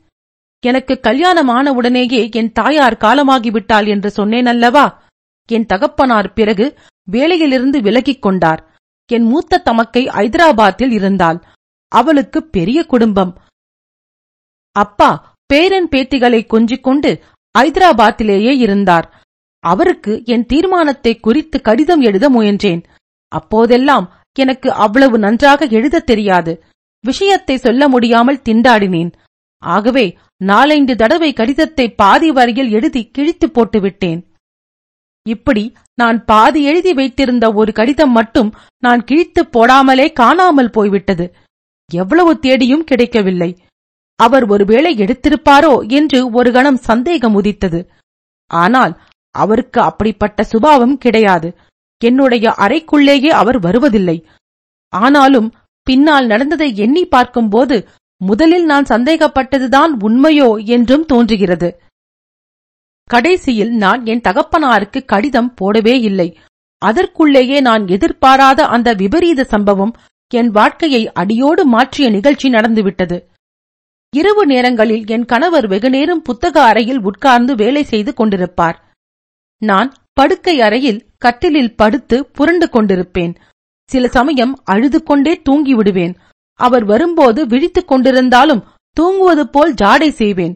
A: எனக்கு கல்யாணமான உடனேயே என் தாயார் காலமாகிவிட்டாள் என்று சொன்னேன் அல்லவா என் தகப்பனார் பிறகு வேலையிலிருந்து விலகிக் கொண்டார். என் மூத்த தமக்கை ஐதராபாத்தில் இருந்தாள். அவளுக்கு பெரிய குடும்பம். அப்பா பேரன் பேத்திகளை கொஞ்சிக் கொண்டு ஐதராபாத்திலேயே இருந்தார். அவருக்கு என் தீர்மானத்தை குறித்து கடிதம் எழுத முயன்றேன். அப்போதெல்லாம் எனக்கு அவ்வளவு நன்றாக எழுதத் தெரியாது. விஷயத்தை சொல்ல முடியாமல் திண்டாடினேன். ஆகவே நாலைந்து தடவை கடிதத்தை பாதி வரையில் எழுதி கிழித்து போட்டுவிட்டேன் இப்படி நான் பாதி எழுதி வைத்திருந்த ஒரு கடிதம் மட்டும் நான் கிழித்துப் போடாமலே காணாமல் போய்விட்டது. எவ்வளவு தேடியும் கிடைக்கவில்லை. அவர் ஒருவேளை எடுத்திருப்பாரோ என்று ஒரு கணம் சந்தேகம் உதித்தது. ஆனால் அவருக்கு அப்படிப்பட்ட சுபாவம் கிடையாது. என்னுடைய அறைக்குள்ளேயே அவர் வருவதில்லை. ஆனாலும் பின்னால் நடந்ததை எண்ணி பார்க்கும்போது முதலில் நான் சந்தேகப்பட்டதுதான் உண்மையோ என்றும் தோன்றுகிறது. கடைசியில் நான் என் தகப்பனாருக்கு கடிதம் போடவே இல்லை. அதற்குள்ளேயே நான் எதிர்பாராத அந்த விபரீத சம்பவம் என் வாழ்க்கையை அடியோடு மாற்றிய நிகழ்ச்சி நடந்துவிட்டது. இரவு நேரங்களில் என் கணவர் வெகுநேரம் புத்தக அறையில் உட்கார்ந்து வேலை செய்து கொண்டிருப்பார். நான் படுக்கை அறையில் கட்டிலில் படுத்து புரண்டு கொண்டிருப்பேன். சில சமயம் அழுது கொண்டே தூங்கி விடுவேன் அவர் வரும்போது விழித்துக் கொண்டிருந்தாலும் தூங்குவது போல் ஜாடை செய்வேன்.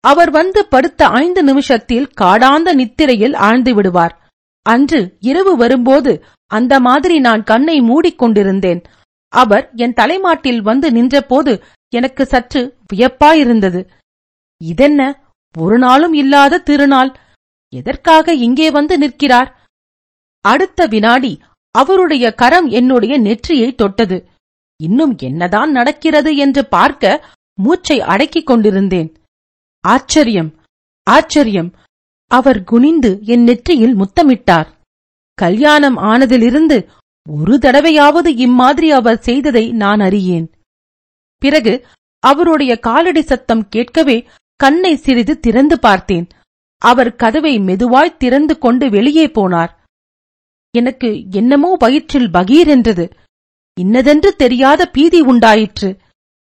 A: அவர் வந்து படுத்த ஐந்து நிமிஷத்தில் காடாந்த நித்திரையில் ஆழ்ந்து விடுவார். அன்று இரவு வரும்போது அந்த மாதிரி நான் கண்ணை மூடிக்கொண்டிருந்தேன் அவர் என் தலைமாட்டில் வந்து நின்றபோது எனக்கு சற்று வியப்பாயிருந்தது. இதென்ன? ஒரு நாளும் இல்லாத திருநாள். எதற்காக இங்கே வந்து நிற்கிறார்? அடுத்த வினாடி அவருடைய கரம் என்னுடைய நெற்றியை தொட்டது. இன்னும் என்னதான் நடக்கிறது என்று பார்க்க மூச்சை அடக்கிக் கொண்டிருந்தேன். ஆச்சரியம் ஆச்சரியம். அவர் குனிந்து என் நெற்றியில் முத்தமிட்டார். கல்யாணம் ஆனதிலிருந்து ஒரு தடவையாவது இம்மாதிரி அவர் செய்ததை நான் அறியேன். பிறகு அவருடைய காலடி சத்தம் கேட்கவே கண்ணை சிறிது திறந்து பார்த்தேன். அவர் கதவை மெதுவாய் திறந்து கொண்டு வெளியே போனார். எனக்கு என்னமோ வயிற்றில் பகீர் என்றது. இன்னதென்று தெரியாத பீதி உண்டாயிற்று.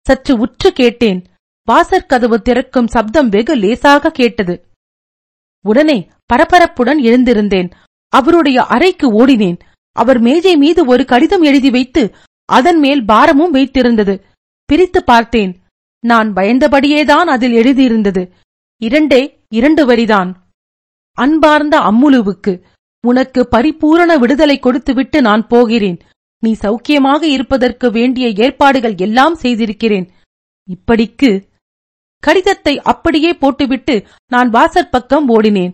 A: சற்று உற்று கேட்டேன். வாசற்கதவு திறக்கும் சப்தம் வெகு லேசாக கேட்டது. உடனே பரபரப்புடன் எழுந்திருந்தேன். அவருடைய அறைக்கு ஓடினேன். அவர் மேஜை மீது ஒரு கடிதம் எழுதி வைத்து அதன் மேல் பாரமும் வைத்திருந்தது. பிரித்து பார்த்தேன். நான் பயந்தபடியேதான் அதில் எழுதியிருந்தது. இரண்டே இரண்டு வரிதான். அன்பார்ந்த அம்முலுவுக்கு உனக்கு பரிபூரண விடுதலை கொடுத்துவிட்டு நான் போகிறேன். நீ சௌக்கியமாக இருப்பதற்கு வேண்டிய ஏற்பாடுகள் எல்லாம் செய்திருக்கிறேன். இப்படிக்கு கடிதத்தை அப்படியே போட்டுவிட்டு நான் வாசற்பக்கம் ஓடினேன்.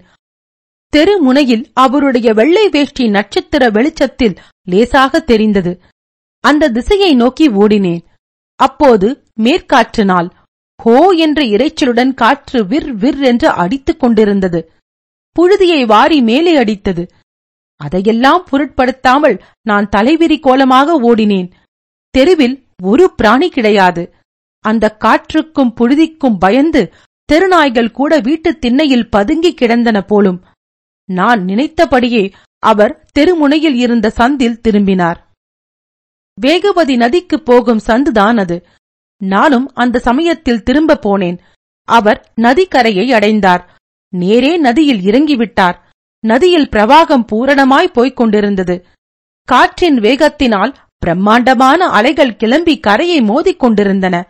A: தெரு முனையில் அவருடைய வெள்ளை வேஷ்டி நட்சத்திர வெளிச்சத்தில் லேசாக தெரிந்தது. அந்த திசையை நோக்கி ஓடினேன். அப்போது மேற்காற்று நாள் ஹோ என்ற இரைச்சலுடன் காற்று விர் விர் என்று அடித்துக் கொண்டிருந்தது. புழுதியை வாரி மேலே அடித்தது. அதையெல்லாம் பொருட்படுத்தாமல் நான் தலைவிரி கோலமாக ஓடினேன். தெருவில் ஒரு பிராணி கிடையாது. அந்த காற்றுக்கும் புழுதிக்கும் பயந்து தெருநாய்கள் கூட வீட்டுத் திண்ணையில் பதுங்கி கிடந்தன போலும். நான் நினைத்தபடியே அவர் தெருமுனையில் இருந்த சந்தில் திரும்பினார். வேகவதி நதிக்கு போகும் சந்துதான் அது நானும் அந்த சமயத்தில் திரும்ப போனேன். அவர் நதிக்கரையை அடைந்தார். நேரே நதியில் இறங்கிவிட்டார். நதியில் பிரவாகம் பூரணமாய் போய்க் கொண்டிருந்தது. காற்றின் வேகத்தினால் பிரம்மாண்டமான அலைகள் கிளம்பி கரையை மோதிக் கொண்டிருந்தன.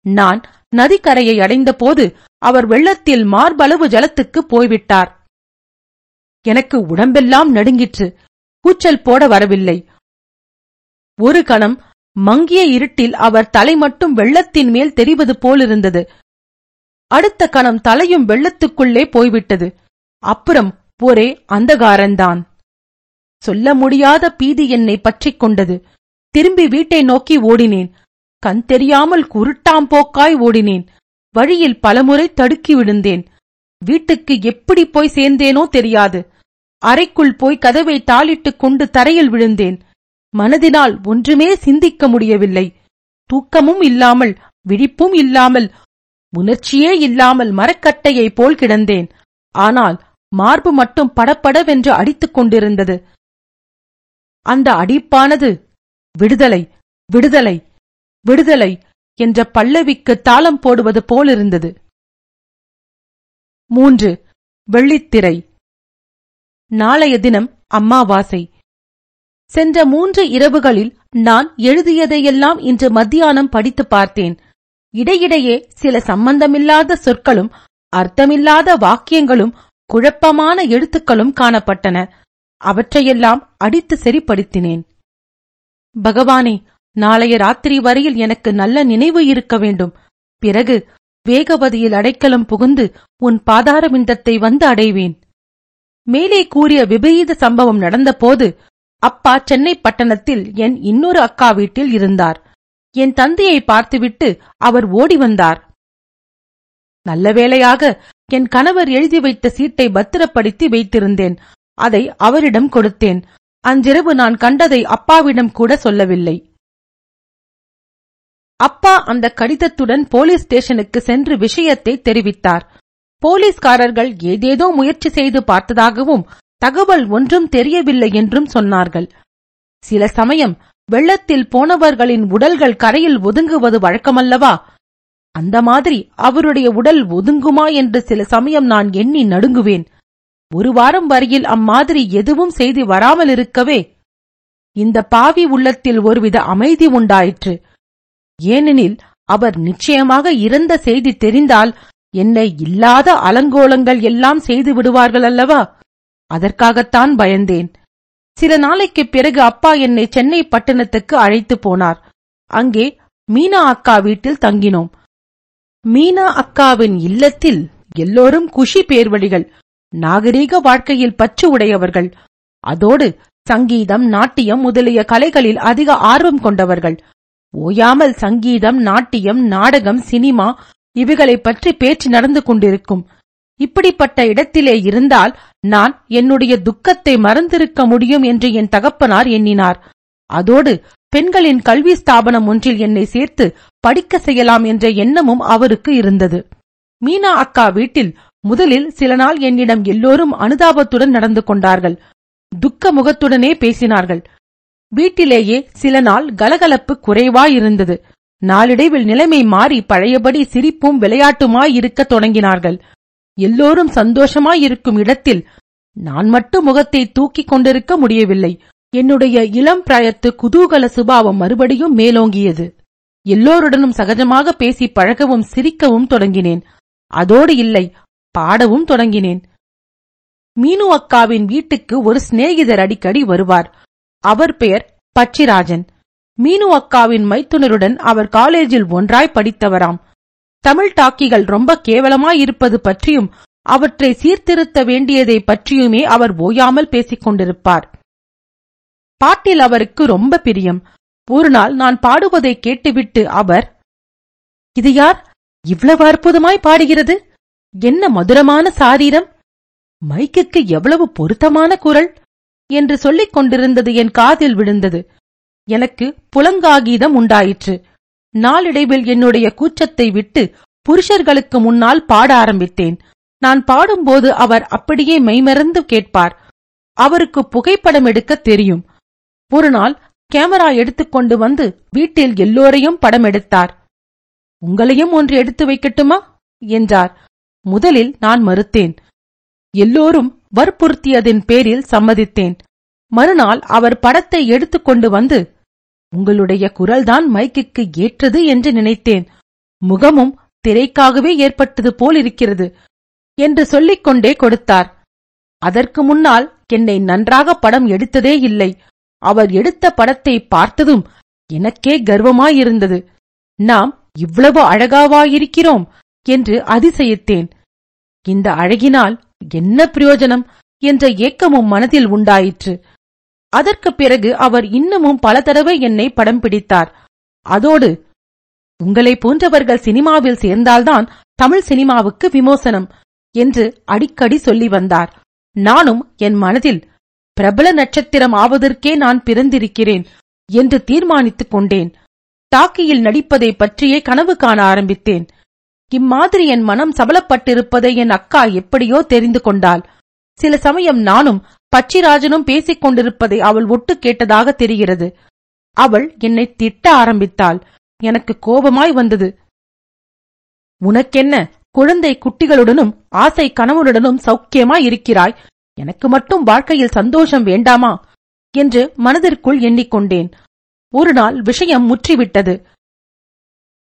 A: நான் நதிக்கரையை அடைந்தபோது அவர் வெள்ளத்தில் மார்பளவு ஜலத்துக்கு போய்விட்டார். எனக்கு உடம்பெல்லாம் நடுங்கிற்று. கூச்சல் போட வரவில்லை. ஒரு கணம் மங்கிய இருட்டில் அவர் தலை மட்டும் வெள்ளத்தின் மேல் தெரிவது போலிருந்தது. அடுத்த கணம் தலையும் வெள்ளத்துக்குள்ளே போய்விட்டது. அப்புறம் ஒரே அந்தகாரந்தான் சொல்ல முடியாத பீதி என்னை பற்றிக் கொண்டது. திரும்பி வீட்டை நோக்கி ஓடினேன். கண் தெரியாமல் குருட்டாம்போக்காய் ஓடினேன். வழியில் பலமுறை தடுக்கி விழுந்தேன். வீட்டுக்கு எப்படி போய் சேர்ந்தேனோ தெரியாது. அறைக்குள் போய் கதவை தாளிட்டுக் கொண்டு தரையில் விழுந்தேன். மனதினால் ஒன்றுமே சிந்திக்க முடியவில்லை. தூக்கமும் இல்லாமல் விழிப்பும் இல்லாமல் உணர்ச்சியே இல்லாமல் மரக்கட்டையைப் போல் கிடந்தேன். ஆனால் மார்பு மட்டும் படப்படவென்று அடித்துக் கொண்டிருந்தது. அந்த அடிப்பானது விடுதலை விடுதலை விடுதலை என்ற பல்லவிக்கு தாளம் போடுவது போலிருந்தது. மூன்று வெள்ளித்திரை. நாளைய தினம் அம்மாவாசை. சென்ற மூன்று இரவுகளில் நான் எழுதியதையெல்லாம் இன்று மத்தியானம் படித்து பார்த்தேன். இடையிடையே சில சம்பந்தமில்லாத சொற்களும் அர்த்தமில்லாத வாக்கியங்களும் குழப்பமான எழுத்துக்களும் காணப்பட்டன. அவற்றையெல்லாம் அடித்து சரிப்படுத்தினேன். பகவானே நாளைய ராத்திரி வரையில் எனக்கு நல்ல நினைவு இருக்க வேண்டும். பிறகு வேகவதியில் அடைக்கலம் புகுந்து உன் பாதாரவிந்தத்தை வந்து அடைவேன். மேலே கூறிய விபரீத சம்பவம் நடந்தபோது அப்பா சென்னை பட்டணத்தில் என் இன்னொரு அக்கா வீட்டில் இருந்தார். என் தந்தையை பார்த்துவிட்டு அவர் ஓடி வந்தார். நல்ல வேளையாக என் கணவர் எழுதி வைத்த சீட்டை பத்திரப்படுத்தி வைத்திருந்தேன். அதை அவரிடம் கொடுத்தேன். அன்றிரவு நான் கண்டதை அப்பாவிடம் கூட சொல்லவில்லை. அப்பா அந்த கடிதத்துடன் போலீஸ் ஸ்டேஷனுக்கு சென்று விஷயத்தை தெரிவித்தார். போலீஸ்காரர்கள் ஏதேதோ முயற்சி செய்து பார்த்ததாகவும் தகவல் ஒன்றும் தெரியவில்லை என்றும் சொன்னார்கள். சில சமயம் வெள்ளத்தில் போனவர்களின் உடல்கள் கரையில் ஒதுங்குவது வழக்கமல்லவா? அந்த மாதிரி அவருடைய உடல் ஒதுங்குமா என்று சில சமயம் நான் எண்ணி நடுங்குவேன். ஒரு வாரம் வரையில் அம்மாதிரி எதுவும் செய்தி வராமல் இருக்கவே இந்த பாவி உள்ளத்தில் ஒருவித அமைதி உண்டாயிற்று. ஏனெனில் அவர் நிச்சயமாக இறந்த செய்தி தெரிந்தால் என்னை இல்லாத அலங்கோலங்கள் எல்லாம் செய்து விடுவார்கள் அல்லவா அதற்காகத்தான் பயந்தேன். சில நாளைக்குப் பிறகு அப்பா என்னை சென்னை பட்டணத்துக்கு அழைத்து போனார். அங்கே மீனா அக்கா வீட்டில் தங்கினோம். மீனா அக்காவின் இல்லத்தில் எல்லோரும் குஷி பேர்வழிகள் நாகரீக வாழ்க்கையில் பற்று உடையவர்கள் அதோடு சங்கீதம் நாட்டியம் முதலிய கலைகளில் அதிக ஆர்வம் கொண்டவர்கள். ஓயாமல் சங்கீதம் நாட்டியம் நாடகம் சினிமா இவைகளைப் பற்றி பேச்சு நடந்து கொண்டிருக்கும். இப்படிப்பட்ட இடத்திலே இருந்தால் நான் என்னுடைய துக்கத்தை மறந்திருக்க முடியும் என்று என் தகப்பனார் எண்ணினார். அதோடு பெண்களின் கல்வி ஸ்தாபனம் ஒன்றில் என்னை சேர்த்து படிக்க செய்யலாம் என்ற எண்ணமும் அவருக்கு இருந்தது. மீனா அக்கா வீட்டில் முதலில் சில நாள் என்னிடம் எல்லோரும் அனுதாபத்துடன் நடந்து கொண்டார்கள். துக்க முகத்துடனே பேசினார்கள். வீட்டிலேயே சில நாள் கலகலப்பு குறைவாயிருந்தது. நாளிடைவில் நிலைமை மாறி பழையபடி சிரிப்பும் விளையாட்டுமாயிருக்க தொடங்கினார்கள். எல்லோரும் சந்தோஷமாயிருக்கும் இடத்தில் நான் மட்டும் முகத்தை தூக்கிக் கொண்டிருக்க முடியவில்லை. என்னுடைய இளம் பிராயத்து குதூகல சுபாவம் மறுபடியும் மேலோங்கியது. எல்லோருடனும் சகஜமாக பேசி பழகவும் சிரிக்கவும் தொடங்கினேன். அதோடு இல்லை பாடவும் தொடங்கினேன். மீனு அக்காவின் வீட்டுக்கு ஒரு சிநேகிதர் அடிக்கடி வருவார். அவர் பெயர் பச்சிராஜன். மீனு அக்காவின் மைத்துனருடன் அவர் காலேஜில் ஒன்றாய் படித்தவராம். தமிழ் டாக்கிகள் ரொம்ப கேவலமாயிருப்பது பற்றியும் அவற்றை சீர்திருத்த வேண்டியதை பற்றியுமே அவர் ஓயாமல் பேசிக் கொண்டிருப்பார். பாட்டில் அவருக்கு ரொம்ப பிரியம். ஒரு நாள் நான் பாடுவதை கேட்டுவிட்டு அவர் இது யார்? இவ்வளவு அற்புதமாய் பாடுகிறது? என்ன மதுரமான சாரீரம்? மைக்குக்கு எவ்வளவு பொருத்தமான குரல்? என்று சொல்லிக் கொண்டிருந்தது என் காதில் விழுந்தது. எனக்கு புலங்காகீதம் உண்டாயிற்று. நாளிடைவில் என்னுடைய கூச்சத்தை விட்டு புருஷர்களுக்கு முன்னால் பாட ஆரம்பித்தேன். நான் பாடும்போது அவர் அப்படியே மெய்மறந்து கேட்பார். அவருக்கு புகைப்படம் எடுக்க தெரியும். ஒரு நாள் கேமரா எடுத்துக்கொண்டு வந்து வீட்டில் எல்லோரையும் படம் எடுத்தார். உங்களையும் ஒன்று எடுத்து வைக்கட்டுமா? என்றார். முதலில் நான் மறுத்தேன். எல்லோரும் வற்புறுத்தியதின் பேரில் சம்மதித்தேன். மறுநாள் அவர் படத்தை எடுத்துக்கொண்டு வந்து உங்களுடைய குரல்தான் மைக்குக்கு ஏற்றது என்று நினைத்தேன். முகமும் திரைக்காகவே ஏற்பட்டது போலிருக்கிறது என்று சொல்லிக் கொண்டே கொடுத்தார். அதற்கு முன்னால் என்னை நன்றாக படம் எடுத்ததே இல்லை. அவர் எடுத்த படத்தை பார்த்ததும் எனக்கே கர்வமாயிருந்தது. நாம் இவ்வளவு அழகாவாயிருக்கிறோம் என்று அதிசயித்தேன். இந்த அழகினால் என்ன பிரயோஜனம் என்ற ஏக்கமும் மனதில் உண்டாயிற்று. அதற்குப் பிறகு அவர் இன்னமும் பல தடவை என்னை படம் பிடித்தார். அதோடு உங்களை போன்றவர்கள் சினிமாவில் சேர்ந்தால்தான் தமிழ் சினிமாவுக்கு விமோசனம் என்று அடிக்கடி சொல்லி வந்தார். நானும் என் மனதில் பிரபல நட்சத்திரம் ஆவதற்கே நான் பிறந்திருக்கிறேன் என்று தீர்மானித்துக் கொண்டேன். டாக்கியில் நடிப்பதை பற்றியே கனவு காண ஆரம்பித்தேன். இம்மாதிரி என் மனம் சபலப்பட்டிருப்பதை என் அக்கா எப்படியோ தெரிந்து கொண்டாள். சில சமயம் நானும் பச்சிராஜனும் பேசிக் கொண்டிருப்பதை அவள் ஒட்டு கேட்டதாக தெரிகிறது. அவள் என்னை திட்ட ஆரம்பித்தாள். எனக்கு கோபமாய் வந்தது. உனக்கென்ன? குழந்தை குட்டிகளுடனும் ஆசை கணவனுடனும் சௌக்கியமாய் இருக்கிறாய். எனக்கு மட்டும் வாழ்க்கையில் சந்தோஷம் வேண்டாமா? என்று மனதிற்குள் எண்ணிக்கொண்டேன். ஒரு நாள் விஷயம் முற்றிவிட்டது.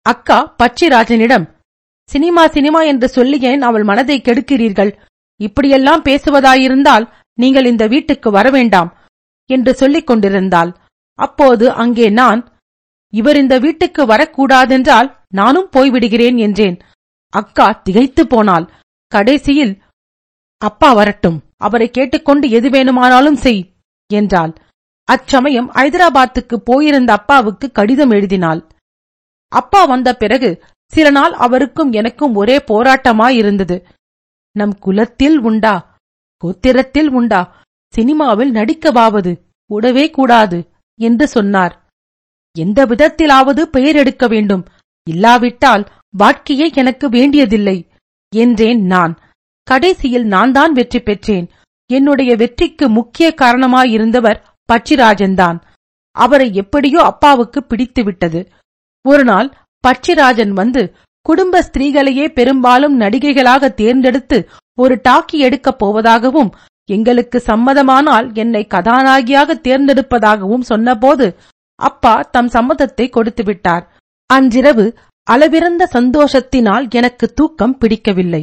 A: அக்கா பச்சிராஜனிடம் சினிமா சினிமா என்று சொல்லி ஏன் அவள் மனதை கெடுக்கிறீர்கள். இப்படியெல்லாம் பேசுவதாயிருந்தால் நீங்கள் இந்த வீட்டுக்கு வரவேண்டாம் என்று சொல்லிக் கொண்டிருந்தாள். அப்போது அங்கே நான் இவர் இந்த வீட்டுக்கு வரக்கூடாதென்றால் நானும் போய்விடுகிறேன் என்றேன். அக்கா திகைத்து போனாள். கடைசியில் அப்பா வரட்டும் அவரை கேட்டுக்கொண்டு எது வேணுமானாலும் செய் என்றாள். அச்சமயம் ஐதராபாத்துக்கு போயிருந்த அப்பாவுக்கு கடிதம் எழுதினாள். அப்பா வந்த பிறகு சில நாள் அவருக்கும் எனக்கும் ஒரே போராட்டமாயிருந்தது. நம் குலத்தில் உண்டா? கோத்திரத்தில் உண்டா? சினிமாவில் நடிக்கவாவது? கூடவே கூடாது என்று சொன்னார். எந்த விதத்திலாவது பெயர் எடுக்க வேண்டும். இல்லாவிட்டால் வாழ்க்கையே எனக்கு வேண்டியதில்லை என்றேன் நான். கடைசியில் நான் தான் வெற்றி பெற்றேன். என்னுடைய வெற்றிக்கு முக்கிய காரணமாயிருந்தவர் பட்சிராஜன்தான். அவரை எப்படியோ அப்பாவுக்கு பிடித்துவிட்டது. ஒரு நாள் பட்சிராஜன் வந்து குடும்ப ஸ்திரீகளையே பெரும்பாலும் நடிகைகளாக தேர்ந்தெடுத்து ஒரு டாக்கி எடுக்கப் போவதாகவும் எங்களுக்கு சம்மதமானால் என்னை கதாநாயகியாக தேர்ந்தெடுப்பதாகவும் சொன்னபோது அப்பா தம் சம்மதத்தை கொடுத்து விட்டார். அன்றிரவு அளவிறந்த சந்தோஷத்தினால் எனக்கு தூக்கம் பிடிக்கவில்லை.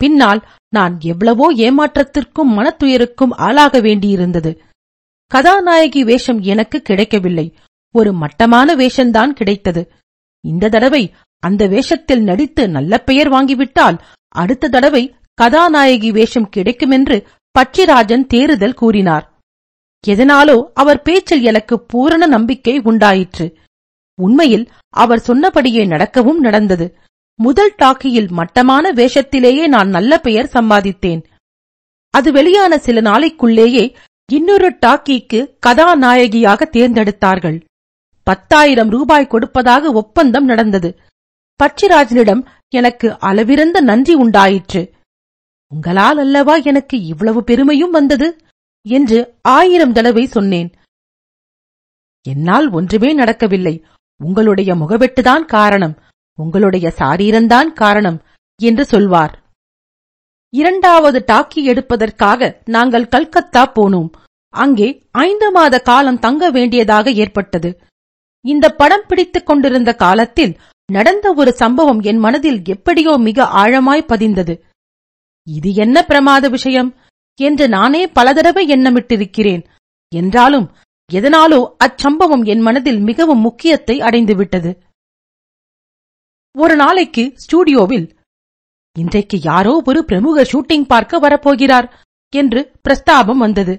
A: பின்னால் நான் எவ்வளவோ ஏமாற்றத்திற்கும் மனத்துயருக்கும் ஆளாக வேண்டியிருந்தது. கதாநாயகி வேஷம் எனக்கு கிடைக்கவில்லை. ஒரு மட்டமான வேஷம்தான் கிடைத்தது. இந்த தடவை அந்த வேஷத்தில் நடித்து நல்ல பெயர் வாங்கிவிட்டால் அடுத்த தடவை கதாநாயகி வேஷம் கிடைக்குமென்று பட்சிராஜன் தேறுதல் கூறினார். எதனாலோ அவர் பேச்சில் எனக்கு பூரண நம்பிக்கை உண்டாயிற்று. உண்மையில் அவர் சொன்னபடியே நடக்கவும் நடந்தது. முதல் டாக்கியில் மட்டமான வேஷத்திலேயே நான் நல்ல பெயர் சம்பாதித்தேன். அது வெளியான சில நாளைக்குள்ளேயே இன்னொரு டாக்கிக்கு கதாநாயகியாக தேர்ந்தெடுத்தார்கள். பத்தாயிரம் ரூபாய் கொடுப்பதாக ஒப்பந்தம் நடந்தது. பட்சிராஜனிடம் எனக்கு அளவிறந்த நன்றி உண்டாயிற்று. உங்களால் அல்லவா எனக்கு இவ்வளவு பெருமையும் வந்தது? என்று ஆயிரம் தடவை சொன்னேன். என்னால் ஒன்றுமே நடக்கவில்லை. உங்களுடைய முகவெட்டுதான் காரணம். உங்களுடைய சாரீரந்தான் காரணம் என்று சொல்வார். இரண்டாவது டாக்கி எடுப்பதற்காக நாங்கள் கல்கத்தா போனோம். அங்கே ஐந்து மாத காலம் தங்க வேண்டியதாக ஏற்பட்டது. இந்த படம் பிடித்துக் கொண்டிருந்த காலத்தில் நடந்த ஒரு சம்பவம் என் மனதில் எப்படியோ மிக ஆழமாய் பதிந்தது. இது என்ன பிரமாத விஷயம்? என்று நானே பல தடவை எண்ணமிட்டிருக்கிறேன். என்றாலும் எதனாலோ அச்சம்பவம் என் மனதில் மிகவும் முக்கியத்தை அடைந்துவிட்டது. ஒரு நாளைக்கு ஸ்டூடியோவில் இன்றைக்கு யாரோ ஒரு பிரமுக ஷூட்டிங் பார்க்க வரப்போகிறார் என்று பிரஸ்தாபம் வந்தது.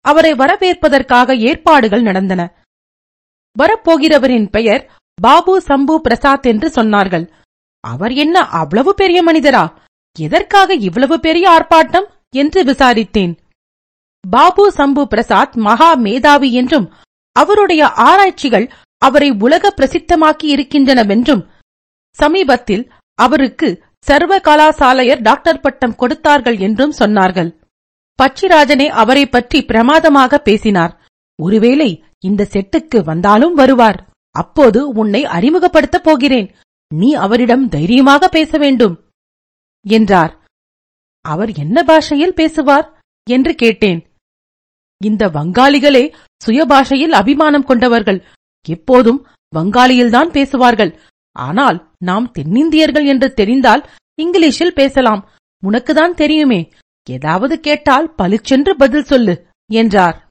A: அவரை வரவேற்பதற்காக ஏற்பாடுகள் நடந்தன. வரப்போகிறவரின் பெயர் பாபு சம்பு பிரசாத் என்று சொன்னார்கள். அவர் என்ன அவ்வளவு பெரிய மனிதரா? எதற்காக இவ்வளவு பெரிய ஆர்ப்பாட்டம்? என்று விசாரித்தேன். பாபு சம்பு பிரசாத் மகா மேதாவி என்றும் அவருடைய ஆராய்ச்சிகள் அவரை உலக பிரசித்தமாக்கி இருக்கின்றனவென்றும் சமீபத்தில் அவருக்கு சர்வ கலாசாலையர் டாக்டர் பட்டம் கொடுத்தார்கள் என்றும் சொன்னார்கள். பச்சிராஜனே அவரை பற்றி பிரமாதமாக பேசினார். ஒருவேளை இந்த செட்டுக்கு வந்தாலும் வருவார். அப்போது உன்னை அறிமுகப்படுத்தப் போகிறேன். நீ அவரிடம் தைரியமாக பேச வேண்டும். என்றார். அவர் என்ன பாஷையில் பேசுவார் என்று கேட்டேன். இந்த வங்காளிகளே சுயபாஷையில் அபிமானம் கொண்டவர்கள். எப்போதும் வங்காளியில்தான் பேசுவார்கள். ஆனால் நாம் தென்னிந்தியர்கள் என்று தெரிந்தால் இங்கிலீஷில் பேசலாம். உனக்குதான் தெரியுமே. ஏதாவது கேட்டால் பளிச்சென்று பதில் சொல்லு என்றார்.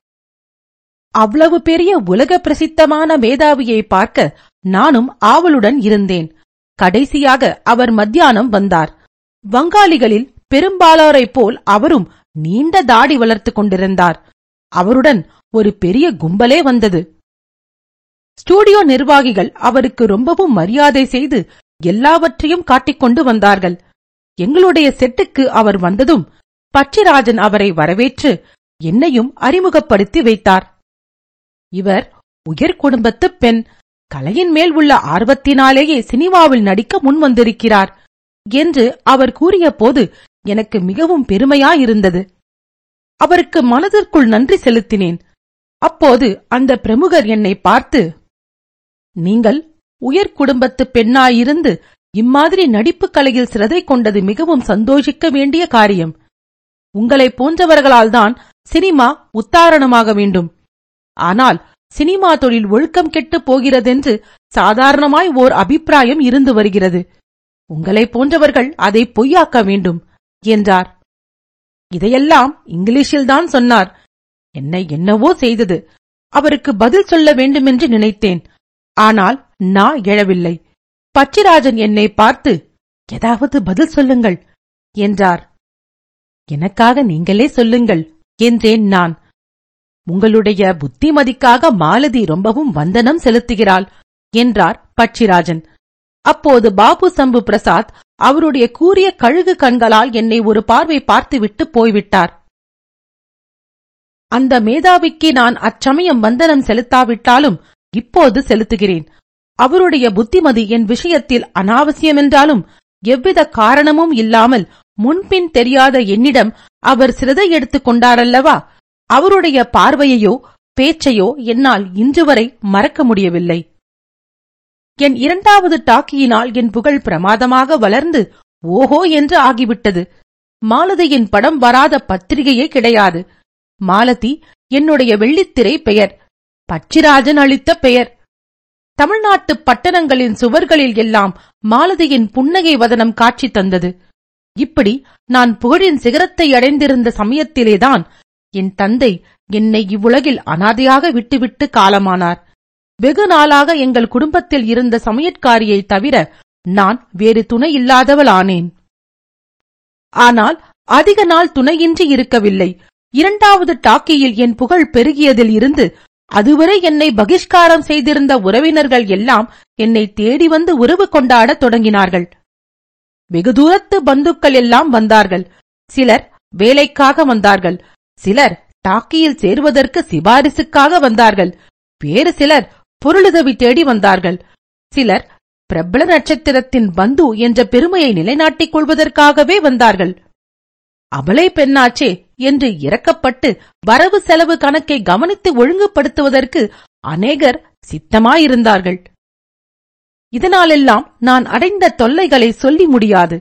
A: அவ்வளவு பெரிய உலக பிரசித்தமான மேதாவியை பார்க்க நானும் ஆவலுடன் இருந்தேன். கடைசியாக அவர் மத்தியானம் வந்தார். வங்காளிகளில் பெரும்பாலோரைப் போல் அவரும் நீண்ட தாடி வளர்த்துக் கொண்டிருந்தார். அவருடன் ஒரு பெரிய கும்பலே வந்தது. ஸ்டூடியோ நிர்வாகிகள் அவருக்கு ரொம்பவும் மரியாதை செய்து எல்லாவற்றையும் காட்டிக்கொண்டு வந்தார்கள். எங்களுடைய செட்டுக்கு அவர் வந்ததும் பச்சிராஜன் அவரை வரவேற்று என்னையும் அறிமுகப்படுத்தி வைத்தார். இவர் உயர் குடும்பத்து பெண். கலையின் மேல் உள்ள ஆர்வத்தினாலேயே சினிமாவில் நடிக்க முன்வந்திருக்கிறார். என்று அவர் கூறியபோது எனக்கு மிகவும் பெருமையாயிருந்தது. அவருக்கு மனதிற்குள் நன்றி செலுத்தினேன். அப்போது அந்த பிரமுகர் என்னை பார்த்து நீங்கள் உயர் குடும்பத்து பெண்ணாயிருந்து இம்மாதிரி நடிப்புக் கலையில் சிரதை கொண்டது மிகவும் சந்தோஷிக்க வேண்டிய காரியம். உங்களைப் போன்றவர்களால்தான் சினிமா உத்தாரணமாக வேண்டும். ஆனால் சினிமா தொழில் ஒழுக்கம் கெட்டுப் போகிறதென்று சாதாரணமாய் ஓர் அபிப்பிராயம் இருந்து வருகிறது. உங்களைப் போன்றவர்கள் அதை பொய்யாக்க வேண்டும் என்றார். இதையெல்லாம் இங்கிலீஷில்தான் சொன்னார். என்னை என்னவோ செய்தது. அவருக்கு பதில் சொல்ல வேண்டுமென்று நினைத்தேன். ஆனால் நான் எழவில்லை. பச்சிராஜன் என்னை பார்த்து ஏதாவது பதில் சொல்லுங்கள் என்றார். எனக்காக நீங்களே சொல்லுங்கள் என்றேன் நான். உங்களுடைய புத்திமதிக்காக மாலதி ரொம்பவும் வந்தனம் செலுத்துகிறாள் என்றார் பட்சிராஜன் அப்போது பாபு சம்பு பிரசாத் அவருடைய கூறிய கழுகு கண்களால் என்னை ஒரு பார்வை பார்த்துவிட்டு போய்விட்டார். அந்த மேதாவிக்கு நான் அச்சமயம் வந்தனம் செலுத்தாவிட்டாலும் இப்போது செலுத்துகிறேன். அவருடைய புத்திமதி என் விஷயத்தில் அனாவசியமென்றாலும் எவ்வித காரணமும் இல்லாமல் முன்பின் தெரியாத என்னிடம் அவர் சிறதை எடுத்துக் கொண்டாரல்லவா? அவருடைய பார்வையையோ பேச்சையோ என்னால் இன்று வரை மறக்க முடியவில்லை. என் இரண்டாவது டாக்கியினால் என் புகழ் பிரமாதமாக வளர்ந்து ஓஹோ என்று ஆகிவிட்டது. மாலதியின் படம் வராத பத்திரிகையே கிடையாது. மாலதி என்னுடைய வெள்ளித்திரை பெயர் பச்சிராஜன் அளித்த பெயர். தமிழ்நாட்டு பட்டணங்களின் சுவர்களில் எல்லாம் மாலதியின் புன்னகை வதனம் காட்சி தந்தது. இப்படி நான் புகழின் சிகரத்தை அடைந்திருந்த சமயத்திலேதான் என் தந்தை என்னை இவ்வுலகில் அனாதையாக விட்டுவிட்டு காலமானார். வெகு நாளாக எங்கள் குடும்பத்தில் இருந்த சமையற்காரியை தவிர நான் வேறு துணை இல்லாதவள் ஆனேன் ஆனால் அதிக நாள் துணையின்றி இருக்கவில்லை. இரண்டாவது டாக்கியில் என் புகழ் பெருகியதில் இருந்து அதுவரை என்னை பகிஷ்காரம் செய்திருந்த உறவினர்கள் எல்லாம் என்னை தேடி வந்து உறவு கொண்டாடத் தொடங்கினார்கள். வெகு தூரத்து பந்துக்கள் எல்லாம் வந்தார்கள். சிலர் வேலைக்காக வந்தார்கள். சிலர் டாக்கியில் சேருவதற்கு சிபாரிசுக்காக வந்தார்கள். வேறு சிலர் பொருளுதவி தேடி வந்தார்கள். சிலர் பிரபல நட்சத்திரத்தின் பந்து என்ற பெருமையை நிலைநாட்டிக் கொள்வதற்காகவே வந்தார்கள். அபலை பெண்ணாச்சே என்று இறக்கப்பட்டு வரவு செலவு கணக்கை கவனித்து ஒழுங்குபடுத்துவதற்கு அநேகர் சித்தமாயிருந்தார்கள். இதனாலெல்லாம் நான் அடைந்த தொல்லைகளை சொல்லி முடியாது.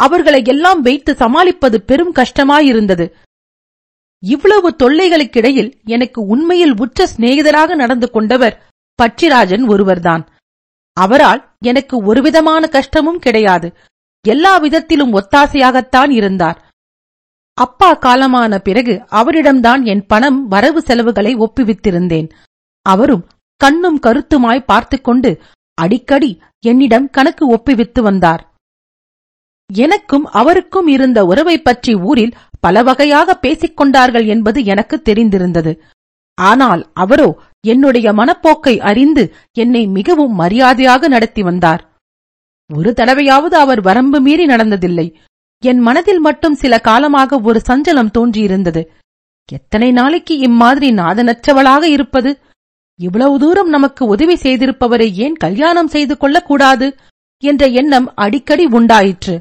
A: அவர்களை எல்லாம் வைத்து சமாளிப்பது பெரும் கஷ்டமாயிருந்தது. இவ்வளவு தொல்லைகளுக்கிடையில் எனக்கு உண்மையில் உற்ற சிநேகிதராக நடந்து கொண்டவர் பச்சிராஜன் ஒருவர்தான். அவரால் எனக்கு ஒருவிதமான கஷ்டமும் கிடையாது. எல்லா விதத்திலும் ஒத்தாசையாகத்தான் இருந்தார். அப்பா காலமான பிறகு அவரிடம்தான் என் பணம் வரவு செலவுகளை ஒப்புவித்திருந்தேன். அவரும் கண்ணும் கருத்துமாய் பார்த்துக்கொண்டு அடிக்கடி என்னிடம் கணக்கு ஒப்புவித்து வந்தார். எனக்கும் அவருக்கும் இருந்த உறவை பற்றி ஊரில் பல வகையாக பேசிக் கொண்டார்கள் என்பது எனக்கு தெரிந்திருந்தது. ஆனால் அவரோ என்னுடைய மனப்போக்கை அறிந்து என்னை மிகவும் மரியாதையாக நடத்தி வந்தார். ஒரு தடவையாவது அவர் வரம்பு மீறி நடந்ததில்லை. என் மனதில் மட்டும் சில காலமாக ஒரு சஞ்சலம் தோன்றியிருந்தது. எத்தனை நாளைக்கு இம்மாதிரி நாதனற்றவளாக இருப்பது? இவ்வளவு தூரம் நமக்கு உதவி செய்திருப்பவரை ஏன் கல்யாணம் செய்து கொள்ளக்கூடாது? என்ற எண்ணம் அடிக்கடி உண்டாயிற்று.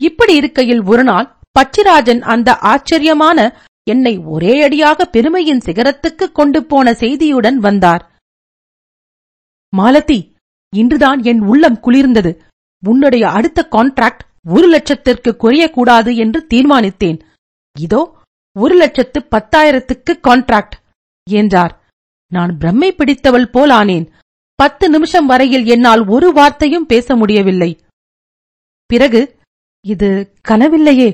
A: இப்படி இருக்கையில் ஒருநாள் பச்சிராஜன் அந்த ஆச்சரியமான என்னை ஒரே அடியாக பெருமையின் சிகரத்துக்கு கொண்டு போன செய்தியுடன் வந்தார். மாலதி இன்றுதான் என் உள்ளம் குளிர்ந்தது. உன்னுடைய அடுத்த கான்ட்ராக்ட் ஒரு லட்சத்திற்கு குறையக்கூடாது என்று தீர்மானித்தேன். இதோ ஒரு லட்சத்து பத்தாயிரத்துக்கு கான்ட்ராக்ட் என்றார். நான் பிரம்மை பிடித்தவள் போல் ஆனேன். பத்து நிமிஷம் வரையில் என்னால் ஒரு வார்த்தையும் பேச முடியவில்லை. பிறகு இது கனவில்லையே.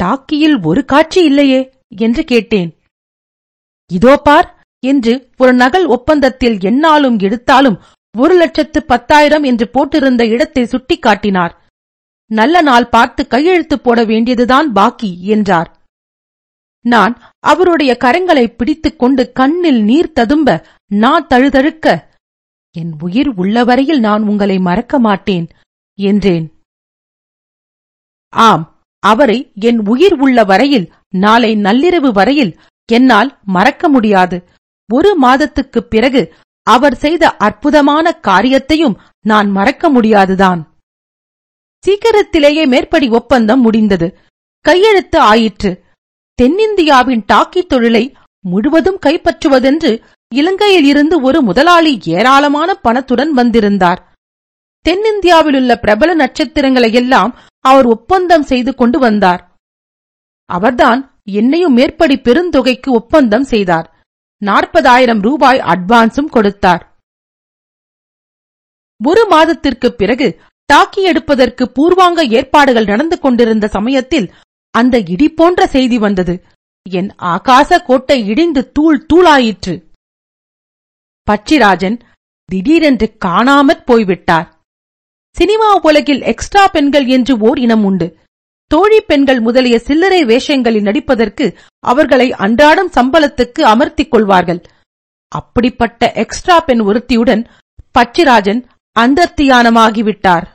A: டாக்கியில் ஒரு காட்சி இல்லையே. என்று கேட்டேன். இதோ பார் என்று ஒரு நகல் ஒப்பந்தத்தில் என்னாலும் எடுத்தாலும் ஒரு லட்சத்து பத்தாயிரம் என்று போட்டிருந்த இடத்தை சுட்டிக்காட்டினார் நல்ல நாள் பார்த்து கையெழுத்து போட வேண்டியதுதான் பாக்கி என்றார். நான் அவருடைய கரங்களை பிடித்துக் கொண்டு கண்ணில் நீர் ததும்ப நான் தழுதழுக்க என் உயிர் உள்ளவரையில் நான் உங்களை மறக்க மாட்டேன் என்றேன். ஆம் அவரை என் உயிர் உள்ள வரையில் நாளை நள்ளிரவு வரையில் என்னால் மறக்க முடியாது. ஒரு மாதத்துக்குப் பிறகு அவர் செய்த அற்புதமான காரியத்தையும் நான் மறக்க முடியாதுதான். சீக்கிரத்திலேயே மேற்படி ஒப்பந்தம் முடிந்தது. கையெழுத்து ஆயிற்று. தென்னிந்தியாவின் டாக்கி தொழிலை முழுவதும் கைப்பற்றுவதென்று இலங்கையில் இருந்து ஒரு முதலாளி ஏராளமான பணத்துடன் வந்திருந்தார். தென்னிந்தியாவிலுள்ள பிரபல நட்சத்திரங்களை எல்லாம் அவர் ஒப்பந்தம் செய்து கொண்டு வந்தார். அவர்தான் என்னையும் மேற்படி பெருந்தொகைக்கு ஒப்பந்தம் செய்தார். நாற்பதாயிரம் ரூபாய் அட்வான்ஸும் கொடுத்தார். ஒரு மாதத்திற்குப் பிறகு டாக்கி எடுப்பதற்கு பூர்வாங்க ஏற்பாடுகள் நடந்து கொண்டிருந்த சமயத்தில் அந்த இடி போன்ற செய்தி வந்தது. என் ஆகாச கோட்டை இடிந்து தூள் தூளாயிற்று. பச்சிராஜன் திடீரென்று காணாமற் போய்விட்டார். சினிமா உலகில் எக்ஸ்ட்ரா பெண்கள் என்று ஓர் இனம் உண்டு. தோழி பெண்கள் முதலிய சில்லறை வேஷங்களில் நடிப்பதற்கு அவர்களை அன்றாடம் சம்பளத்துக்கு அமர்த்திக் கொள்வார்கள். அப்படிப்பட்ட எக்ஸ்ட்ரா பெண் ஒருத்தியுடன் பச்சிராஜன் அந்தர்த்தியானமாகிவிட்டார்.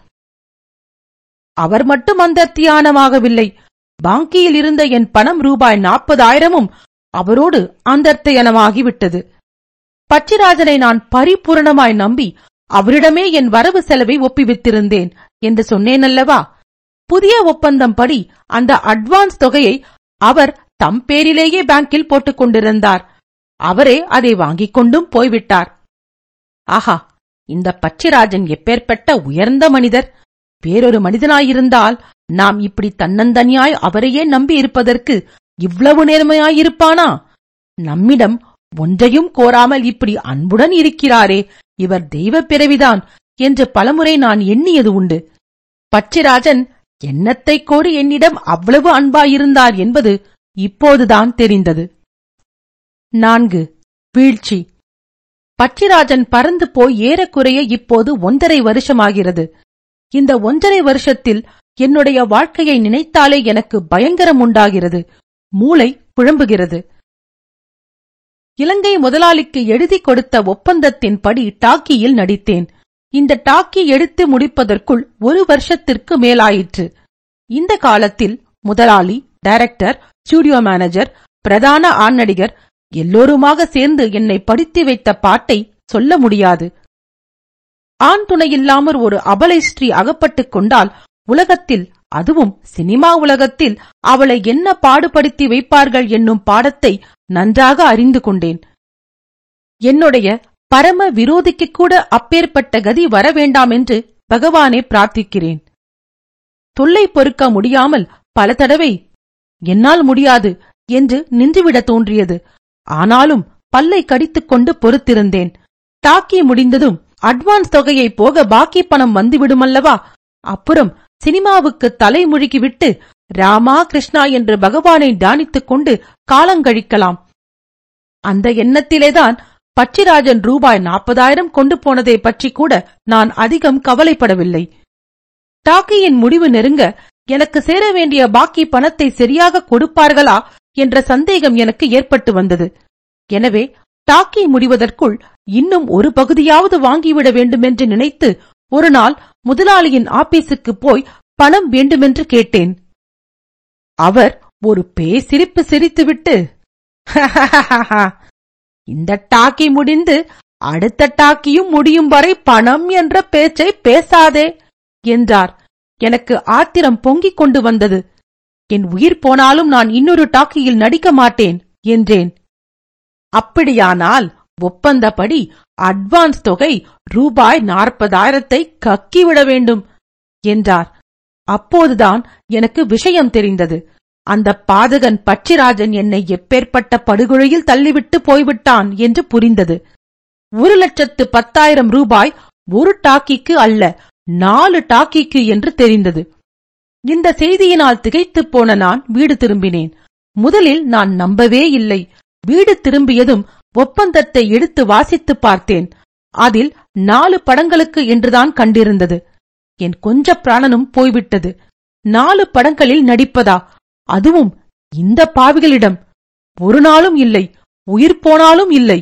A: அவர் மட்டும் அந்தர்த்தியானமாகவில்லை. பாங்கியில் இருந்த என் பணம் ரூபாய் நாற்பதாயிரமும் அவரோடு அந்தர்த்தயனமாகிவிட்டது. பச்சிராஜனை நான் பரிபூரணமாய் நம்பி அவரிடமே என் வரவு செலவை ஒப்பிவித்திருந்தேன். என்று சொன்னேனல்லவா? புதிய ஒப்பந்தம் படி அந்த அட்வான்ஸ் தொகையை அவர் தம் பேரிலேயே பேங்கில் போட்டுக் கொண்டிருந்தார். அவரே அதை வாங்கிக் கொண்டும் போய்விட்டார். ஆஹா இந்த பச்சிராஜன் எப்பேற்பட்ட உயர்ந்த மனிதர். வேறொரு மனிதனாயிருந்தால் நாம் இப்படி தன்னந்தனியாய் அவரையே நம்பி இருப்பதற்கு இவ்வளவு நேர்மையாயிருப்பானா? நம்மிடம் ஒன்றையும் கோராமல் இப்படி அன்புடன் இருக்கிறாரே. இவர் தெய்வப் பிறவிதான் என்று பலமுறை நான் எண்ணியது உண்டு. பச்சிராஜன் என்னத்தை கோரி என்னிடம் அவ்வளவு அன்பாயிருந்தார் என்பது இப்போதுதான் தெரிந்தது. நான்கு வீழ்ச்சி. பட்சிராஜன் பறந்து போய் ஏறக்குறைய இப்போது ஒன்றரை வருஷமாகிறது. இந்த ஒன்றரை வருஷத்தில் என்னுடைய வாழ்க்கையை நினைத்தாலே எனக்கு பயங்கரம் உண்டாகிறது. மூளை குழம்புகிறது இலங்கை முதலாளிக்கு எழுதி கொடுத்த ஒப்பந்தத்தின்படி டாக்கியில் நடித்தேன். இந்த டாக்கி எடுத்து முடிப்பதற்குள் ஒரு வருஷத்திற்கு மேலாயிற்று. இந்த காலத்தில் முதலாளி டைரக்டர் ஸ்டுடியோ மேனேஜர் பிரதான ஆண் நடிகர் எல்லோருமாக சேர்ந்து என்னை படித்து வைத்த பாட்டை சொல்ல முடியாது. ஆண் துணையில்லாமற் ஒரு அபலை ஸ்ரீ அகப்பட்டுக் கொண்டால் உலகத்தில் அதுவும் சினிமா உலகத்தில் அவளை என்ன பாடுபடுத்தி வைப்பார்கள் என்னும் பாடத்தை நன்றாக அறிந்து கொண்டேன். என்னுடைய பரம விரோதிக்கு கூட அப்பேற்பட்ட கதி வர வேண்டாம் என்று பகவானே பிரார்த்திக்கிறேன். தொல்லை பொறுக்க முடியாமல் பல தடவை என்னால் முடியாது என்று நின்றுவிட தோன்றியது. ஆனாலும் பல்லை கடித்துக்கொண்டு பொறுத்திருந்தேன். டாக்கி முடிந்ததும் அட்வான்ஸ் தொகையை போக பாக்கி பணம் வந்துவிடுமல்லவா? அப்புறம் சினிமாவுக்கு தலை முழுகிவிட்டு ராமா கிருஷ்ணா என்று பகவானை தியானித்துக் கொண்டு காலங்கழிக்கலாம். அந்த எண்ணத்திலேதான் பச்சிராஜன் ரூபாய் நாற்பதாயிரம் கொண்டு போனதை பற்றி கூட நான் அதிகம் கவலைப்படவில்லை. டாக்கியின் முடிவு நெருங்க எனக்கு சேர வேண்டிய பாக்கி பணத்தை சரியாக கொடுப்பார்களா என்ற சந்தேகம் எனக்கு ஏற்பட்டு வந்தது. எனவே டாக்கி முடிவதற்குள் இன்னும் ஒரு பகுதியாவது வாங்கிவிட வேண்டுமென்று நினைத்து ஒரு நாள் முதலாளியின் ஆபீஸுக்கு போய் பணம் வேண்டுமென்று கேட்டேன். அவர் ஒரு பேசிரிப்பு சிரித்துவிட்டு இந்த டாக்கி முடிந்து அடுத்த டாக்கியும் முடியும் வரை பணம் என்ற பேச்சை பேசாதே என்றார். எனக்கு ஆத்திரம் பொங்கிக் கொண்டு வந்தது. என் உயிர் போனாலும் நான் இன்னொரு டாக்கியில் நடிக்க மாட்டேன் என்றேன். அப்படியானால் ஒப்பந்தப்படி அட்வான்ஸ் தொகை ரூபாய் நாற்பதாயிரத்தை கக்கிவிட வேண்டும் என்றார். அப்போதுதான் எனக்கு விஷயம் தெரிந்தது. அந்த பாதகன் பட்சிராஜன் என்னை எப்பேற்பட்ட படுகொலையில் தள்ளிவிட்டு போய்விட்டான் என்று புரிந்தது. ஒரு லட்சத்து பத்தாயிரம் ரூபாய் ஒரு டாக்கிக்கு அல்ல நாலு டாக்கிக்கு என்று தெரிந்தது. இந்த செய்தியினால் திகைத்துப் போன நான் வீடு திரும்பினேன். முதலில் நான் நம்பவே இல்லை. வீடு திரும்பியதும் ஒப்பந்தத்தை எடுத்து வாசித்துப் பார்த்தேன். அதில் நாலு படங்களுக்கு என்றுதான் கண்டிருந்தது. என் கொஞ்ச பிராணனும் போய்விட்டது. நாலு படங்களில் நடிப்பதா? அதுவும் இந்த பாவிகளிடம். ஒரு நாளும் இல்லை உயிர் போனாலும் இல்லை.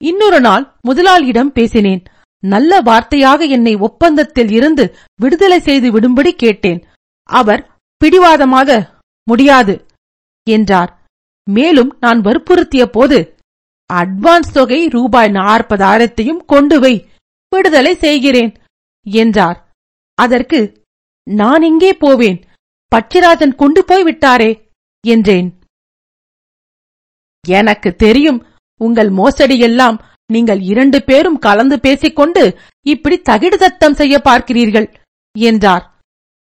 A: இன்னொரு நாள் முதலாளியிடம் பேசினேன். நல்ல வார்த்தையாக என்னை ஒப்பந்தத்தில் இருந்து விடுதலை செய்து விடும்படி கேட்டேன். அவர் பிடிவாதமாக முடியாது என்றார். மேலும் நான் வற்புறுத்திய போது அட்வான்ஸ் தொகை ரூபாய் நாற்பதாயிரத்தையும் கொண்டு வை விடுதலை செய்கிறேன் என்றார். அதற்கு நான் எங்கே போவேன்? பச்சிராஜன் கொண்டு போய் விட்டாரே என்றேன். எனக்கு தெரியும் உங்கள் மோசடியெல்லாம் நீங்கள் இரண்டு பேரும் கலந்து பேசிக்கொண்டு இப்படி தகிடுதத்தம் செய்ய பார்க்கிறீர்கள் என்றார்.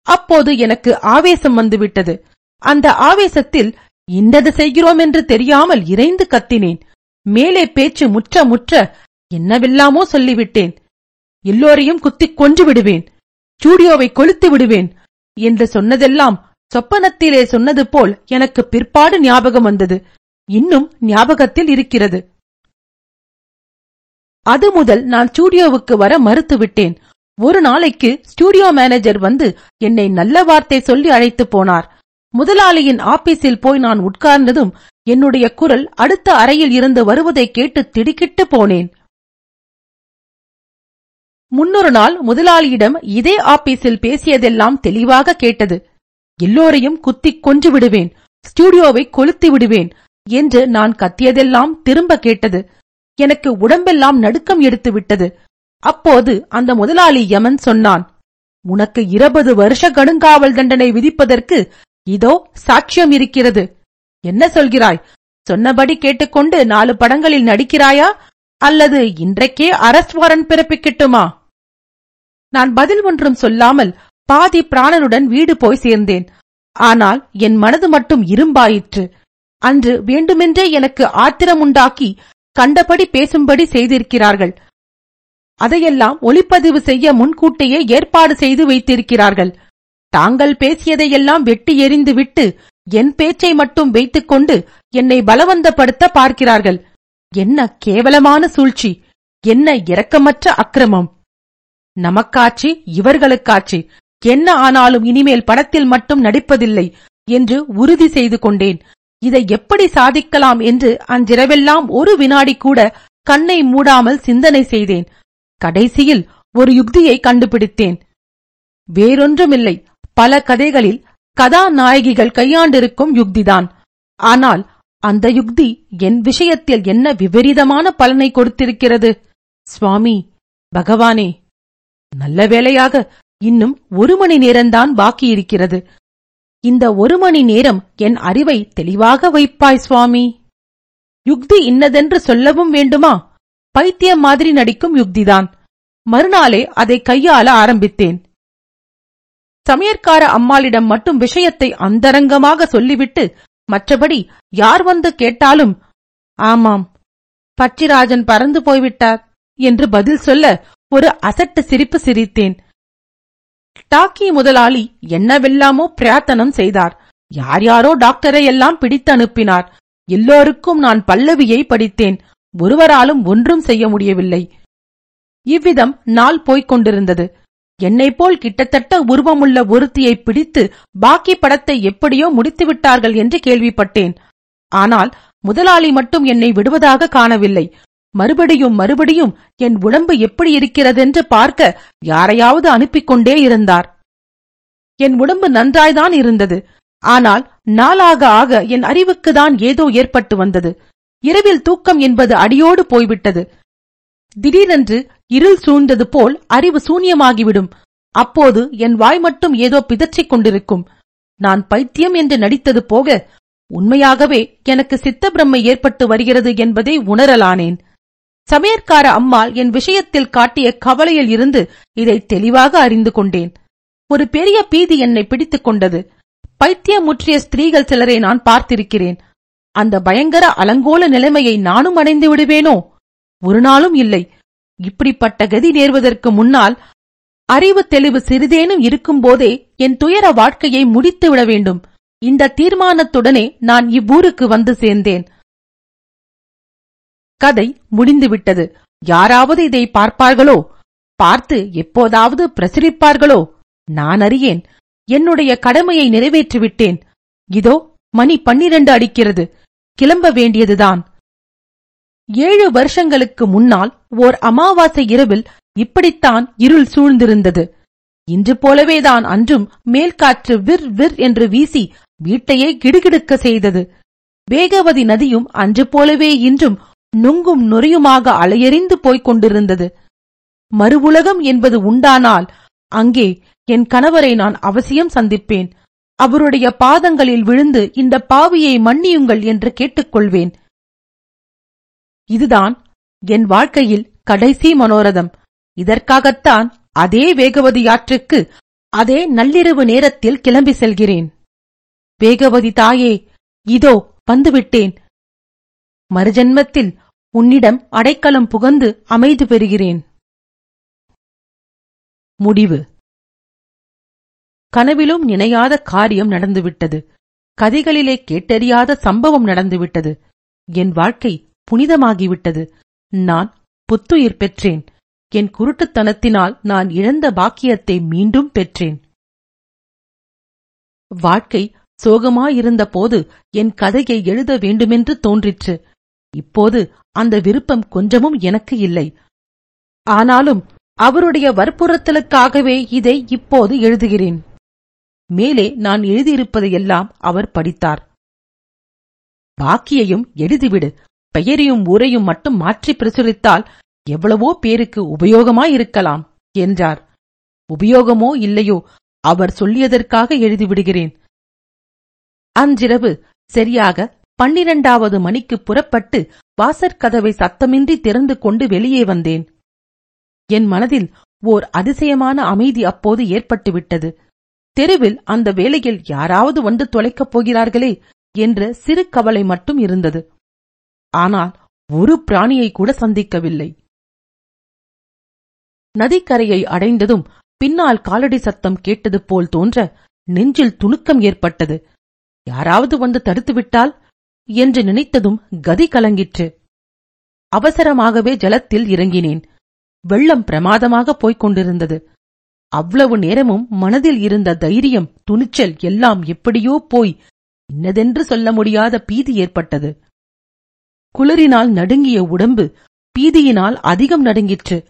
A: அப்போது எனக்கு ஆவேசம் வந்துவிட்டது. அந்த ஆவேசத்தில் இந்தது செய்கிறோம் என்று தெரியாமல் இறைந்து கத்தினேன். மேலே பேச்சு முற்ற முற்ற என்னவெல்லாமோ சொல்லிவிட்டேன். எல்லோரையும் குத்திக் கொன்று விடுவேன். ஸ்டூடியோவை கொளுத்து விடுவேன். என்று சொன்னதெல்லாம் சொப்பனத்திலே சொன்னது போல் எனக்கு பிற்பாடு ஞாபகம் வந்தது. இன்னும் ஞாபகத்தில் இருக்கிறது. அது முதல் நான் ஸ்டுடியோவுக்கு வர மறுத்துவிட்டேன். ஒரு நாளைக்கு ஸ்டுடியோ மேனேஜர் வந்து என்னை நல்ல வார்த்தை சொல்லி அழைத்து போனார். முதலாளியின் ஆபீஸில் போய் நான் உட்கார்ந்ததும் என்னுடைய குரல் அடுத்த அறையில் இருந்து வருவதை கேட்டு திடுக்கிட்டு போனேன். முன்னொரு நாள் முதலாளியிடம் இதே ஆபீஸில் பேசியதெல்லாம் தெளிவாக கேட்டது. எல்லோரையும் குத்திக் கொன்று விடுவேன் ஸ்டுடியோவை கொளுத்தி விடுவேன் என்று நான் கத்தியதெல்லாம் திரும்ப கேட்டது. எனக்கு உடம்பெல்லாம் நடுக்கம் எடுத்து விட்டது. அப்போது அந்த முதலாளி யமன் சொன்னான் உனக்கு இருபது வருஷ கடுங்காவல் தண்டனை விதிப்பதற்கு இதோ சாட்சியம் இருக்கிறது. என்ன சொல்கிறாய்? சொன்னபடி கேட்டுக்கொண்டு நாலு படங்களில் நடிக்கிறாயா? அல்லது இன்றைக்கே அரஸ்ட் வாரண்ட் பிறப்பிக்கட்டுமா? நான் பதில் ஒன்றும் சொல்லாமல் பாதி பிராணனுடன் வீடு போய் சேர்ந்தேன். ஆனால் என் மனது மட்டும் இரும்பாயிற்று. அன்று வேண்டுமென்றே எனக்கு ஆத்திரமுண்டாக்கி கண்டபடி பேசும்படி செய்திருக்கிறார்கள். அதையெல்லாம் ஒளிப்பதிவு செய்ய முன்கூட்டியே ஏற்பாடு செய்து வைத்திருக்கிறார்கள். தாங்கள் பேசியதையெல்லாம் வெட்டி எறிந்துவிட்டு என் பேச்சை மட்டும் வைத்துக்கொண்டு என்னை பலவந்தப்படுத்த பார்க்கிறார்கள். என்ன கேவலமான சூழ்ச்சி. என்ன இரக்கமற்ற அக்கிரமம். நமக்காச்சு இவர்களுக்காச்சு என்ன ஆனாலும் இனிமேல் படத்தில் மட்டும் நடிப்பதில்லை என்று உறுதி செய்து கொண்டேன். இதை எப்படி சாதிக்கலாம் என்று அன்றிரவெல்லாம் ஒரு வினாடி கூட கண்ணை மூடாமல் சிந்தனை செய்தேன். கடைசியில் ஒரு யுக்தியை கண்டுபிடித்தேன். வேறொன்றுமில்லை. பல கதைகளில் கதாநாயகிகள் கையாண்டிருக்கும் யுக்திதான். ஆனால் அந்த யுக்தி என் விஷயத்தில் என்ன விபரீதமான பலனை கொடுத்திருக்கிறது? சுவாமி பகவானே! நல்ல வேளையாக இன்னும் ஒரு மணி நேரம்தான் பாக்கியிருக்கிறது இந்த ஒரு மணி நேரம் என் அறிவை தெளிவாக வைப்பாய் சுவாமி. யுக்தி இன்னதென்று சொல்லவும் வேண்டுமா? பைத்தியம் மாதிரி நடிக்கும் யுக்திதான். மறுநாளே அதை கையாள ஆரம்பித்தேன். சமையற்கார அம்மாளிடம் மட்டும் விஷயத்தை அந்தரங்கமாக சொல்லிவிட்டு மற்றபடி யார் வந்து கேட்டாலும் ஆமாம் பச்சிராஜன் பறந்து போய்விட்டார் என்று பதில் சொல்ல ஒரு அசட்டு சிரிப்பு சிரித்தேன். டாக்கி முதலாளி என்னவெல்லாமோ பிரார்த்தனம் செய்தார். யார் யாரோ டாக்டரை எல்லாம் பிடித்து அனுப்பினார் எல்லோருக்கும் நான் பல்லவியை படித்தேன். ஒருவராலும் ஒன்றும் செய்ய முடியவில்லை. இவ்விதம் நாள் போய்க் கொண்டிருந்தது. என்னைப் போல் கிட்டத்தட்ட உருவமுள்ள ஒருத்தியை பிடித்து பாக்கி படத்தை எப்படியோ முடித்துவிட்டார்கள் என்று கேள்விப்பட்டேன். ஆனால் முதலாளி மட்டும் என்னை விடுவதாக காணவில்லை. மறுபடியும் மறுபடியும் என் உடம்பு எப்படி இருக்கிறதென்று பார்க்க யாரையாவது அனுப்பிக் கொண்டே இருந்தார். என் உடம்பு நன்றாய்தான் இருந்தது. ஆனால் நாளாக ஆக என் அறிவுக்குதான் ஏதோ ஏற்பட்டு வந்தது. இரவில் தூக்கம் என்பது அடியோடு போய்விட்டது. திடீரென்று இருள் சூழ்ந்தது போல் அறிவு சூன்யமாகிவிடும். அப்போது என் வாய் மட்டும் ஏதோ பிதற்றிக் கொண்டிருக்கும். நான் பைத்தியம் என்று நடித்தது போக உண்மையாகவே எனக்கு சித்த பிரம்மை ஏற்பட்டு வருகிறது என்பதை உணரலானேன். சமையற்கார அம்மாள் என் விஷயத்தில் காட்டிய கவலையில் இருந்து இதை தெளிவாக அறிந்து கொண்டேன். ஒரு பெரிய பீதி என்னை பிடித்துக் கொண்டது. பைத்தியமுற்றிய ஸ்திரீகள் சிலரை நான் பார்த்திருக்கிறேன். அந்த பயங்கர அலங்கோல நிலைமையை நானும் அடைந்து விடுவேனோ? ஒரு நாளும் இல்லை. இப்படிப்பட்ட கதி நேர்வதற்கு முன்னால் அறிவு தெளிவு சிறிதேனும் இருக்கும்போதே என் துயர வாழ்க்கையை முடித்து விட வேண்டும். இந்த தீர்மானத்துடனே நான் இவ்வூருக்கு வந்து சேர்ந்தேன். கதை முடிந்துவிட்டது. யாராவது இதை பார்ப்பார்களோ? பார்த்து எப்போதாவது பிரசுரிப்பார்களோ? நான் அறியேன். என்னுடைய கடமையை நிறைவேற்றிவிட்டேன். இதோ மணி பன்னிரண்டு அடிக்கிறது. கிளம்ப வேண்டியதுதான். ஏழு வருஷங்களுக்கு முன்னால் ஓர் அமாவாசை இரவில் இப்படித்தான் இருள் சூழ்ந்திருந்தது. இன்று போலவேதான் அன்றும் மேல்காற்று விர் விர் என்று வீசி வீட்டையே கிடுகிடுக்க செய்தது. வேகவதி நதியும் அன்று போலவே இன்றும் நுங்கும் நொறியுமாக அலையெறிந்து போய்க் கொண்டிருந்தது. மறுவுலகம் என்பது உண்டானால் அங்கே என் கணவரை நான் அவசியம் சந்திப்பேன். அவருடைய பாதங்களில் விழுந்து இந்த பாவியை மன்னியுங்கள் என்று கேட்டுக்கொள்வேன். இதுதான் என் வாழ்க்கையில் கடைசி மனோரதம். இதற்காகத்தான் அதே வேகவதி ஆற்றுக்கு அதே நள்ளிரவு நேரத்தில் கிளம்பி செல்கிறேன். வேகவதி தாயே இதோ வந்துவிட்டேன். மறுஜன்மத்தில் உன்னிடம் அடைக்கலம் புகந்து அமைதி பெறுகிறேன். முடிவு. கனவிலும் நினையாத காரியம் நடந்துவிட்டது. கதைகளிலே கேட்டறியாத சம்பவம் நடந்துவிட்டது. என் வாழ்க்கை புனிதமாகிவிட்டது. நான் புத்துயிர் பெற்றேன். என் குருட்டுத்தனத்தினால் நான் இழந்த பாக்கியத்தை மீண்டும் பெற்றேன். வாழ்க்கை சோகமாயிருந்த போது என் கதையை எழுத வேண்டுமென்று தோன்றிற்று. இப்போது அந்த விருப்பம் கொஞ்சமும் எனக்கு இல்லை. ஆனாலும் அவருடைய வற்புறுத்தலுக்காகவே இதை இப்போது எழுதுகிறேன். மேலே நான் எழுதியிருப்பதையெல்லாம் அவர் படித்தார். பாக்கியையும் எழுதிவிடு. பெயரையும் ஊரையும் மட்டும் மாற்றி பிரசுரித்தால் எவ்வளவோ பேருக்கு உபயோகமாயிருக்கலாம் என்றார். உபயோகமோ இல்லையோ அவர் சொல்லியதற்காக எழுதிவிடுகிறேன். அன்றிரவு சரியாக பன்னிரண்டாவது மணிக்கு புறப்பட்டு வாசற்கதவை சத்தமின்றி திறந்து கொண்டு வெளியே வந்தேன். என் மனதில் ஓர் அதிசயமான அமைதி அப்போது ஏற்பட்டுவிட்டது. தெருவில் அந்த வேளையில் யாராவது வந்து தொலைக்கப் போகிறார்களே என்ற சிறு கவலை மட்டும் இருந்தது. ஆனால் ஒரு பிராணியை கூட சந்திக்கவில்லை. நதிக்கரையை அடைந்ததும் பின்னால் காலடி சத்தம் கேட்டது போல் தோன்ற நெஞ்சில் துணுக்கம் ஏற்பட்டது. யாராவது வந்து தடுத்துவிட்டால் என்று நினைத்ததும் கதி கலங்கிற்று. அவசரமாகவே ஜலத்தில் இறங்கினேன். வெள்ளம் பிரமாதமாக போய்க் கொண்டிருந்தது. அவ்வளவு நேரமும் மனதில் இருந்த தைரியம் துணிச்சல் எல்லாம் எப்படியோ போய் இன்னதென்று சொல்ல முடியாத பீதி ஏற்பட்டது. குளிரினால் நடுங்கிய உடம்பு பீதியினால் அதிகம் நடுங்கிற்று.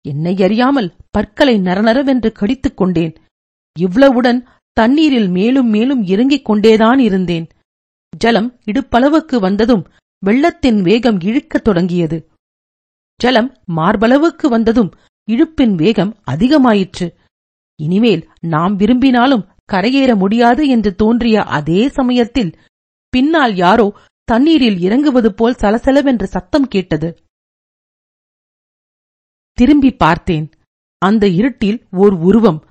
A: என்னை அறியாமல் பற்களை நரநரவென்று கடித்துக் கொண்டேன். இவ்வளவுடன் தண்ணீரில் மேலும் மேலும் இறங்கிக் கொண்டேதான் இருந்தேன். ஜலம் இடுப்பளவுக்கு வந்ததும் வெள்ளத்தின் வேகம் இழுக்கத் தொடங்கியது. ஜலம் மார்பளவுக்கு வந்ததும் இழுப்பின் வேகம் அதிகமாயிற்று. இனிமேல் நாம் விரும்பினாலும் கரையேற முடியாது என்று தோன்றிய அதே சமயத்தில் பின்னால் யாரோ தண்ணீரில் இறங்குவது போல் சலசலவென்ற சத்தம் கேட்டது. திரும்பி பார்த்தேன். அந்த இருட்டில் ஓர் உருவம்.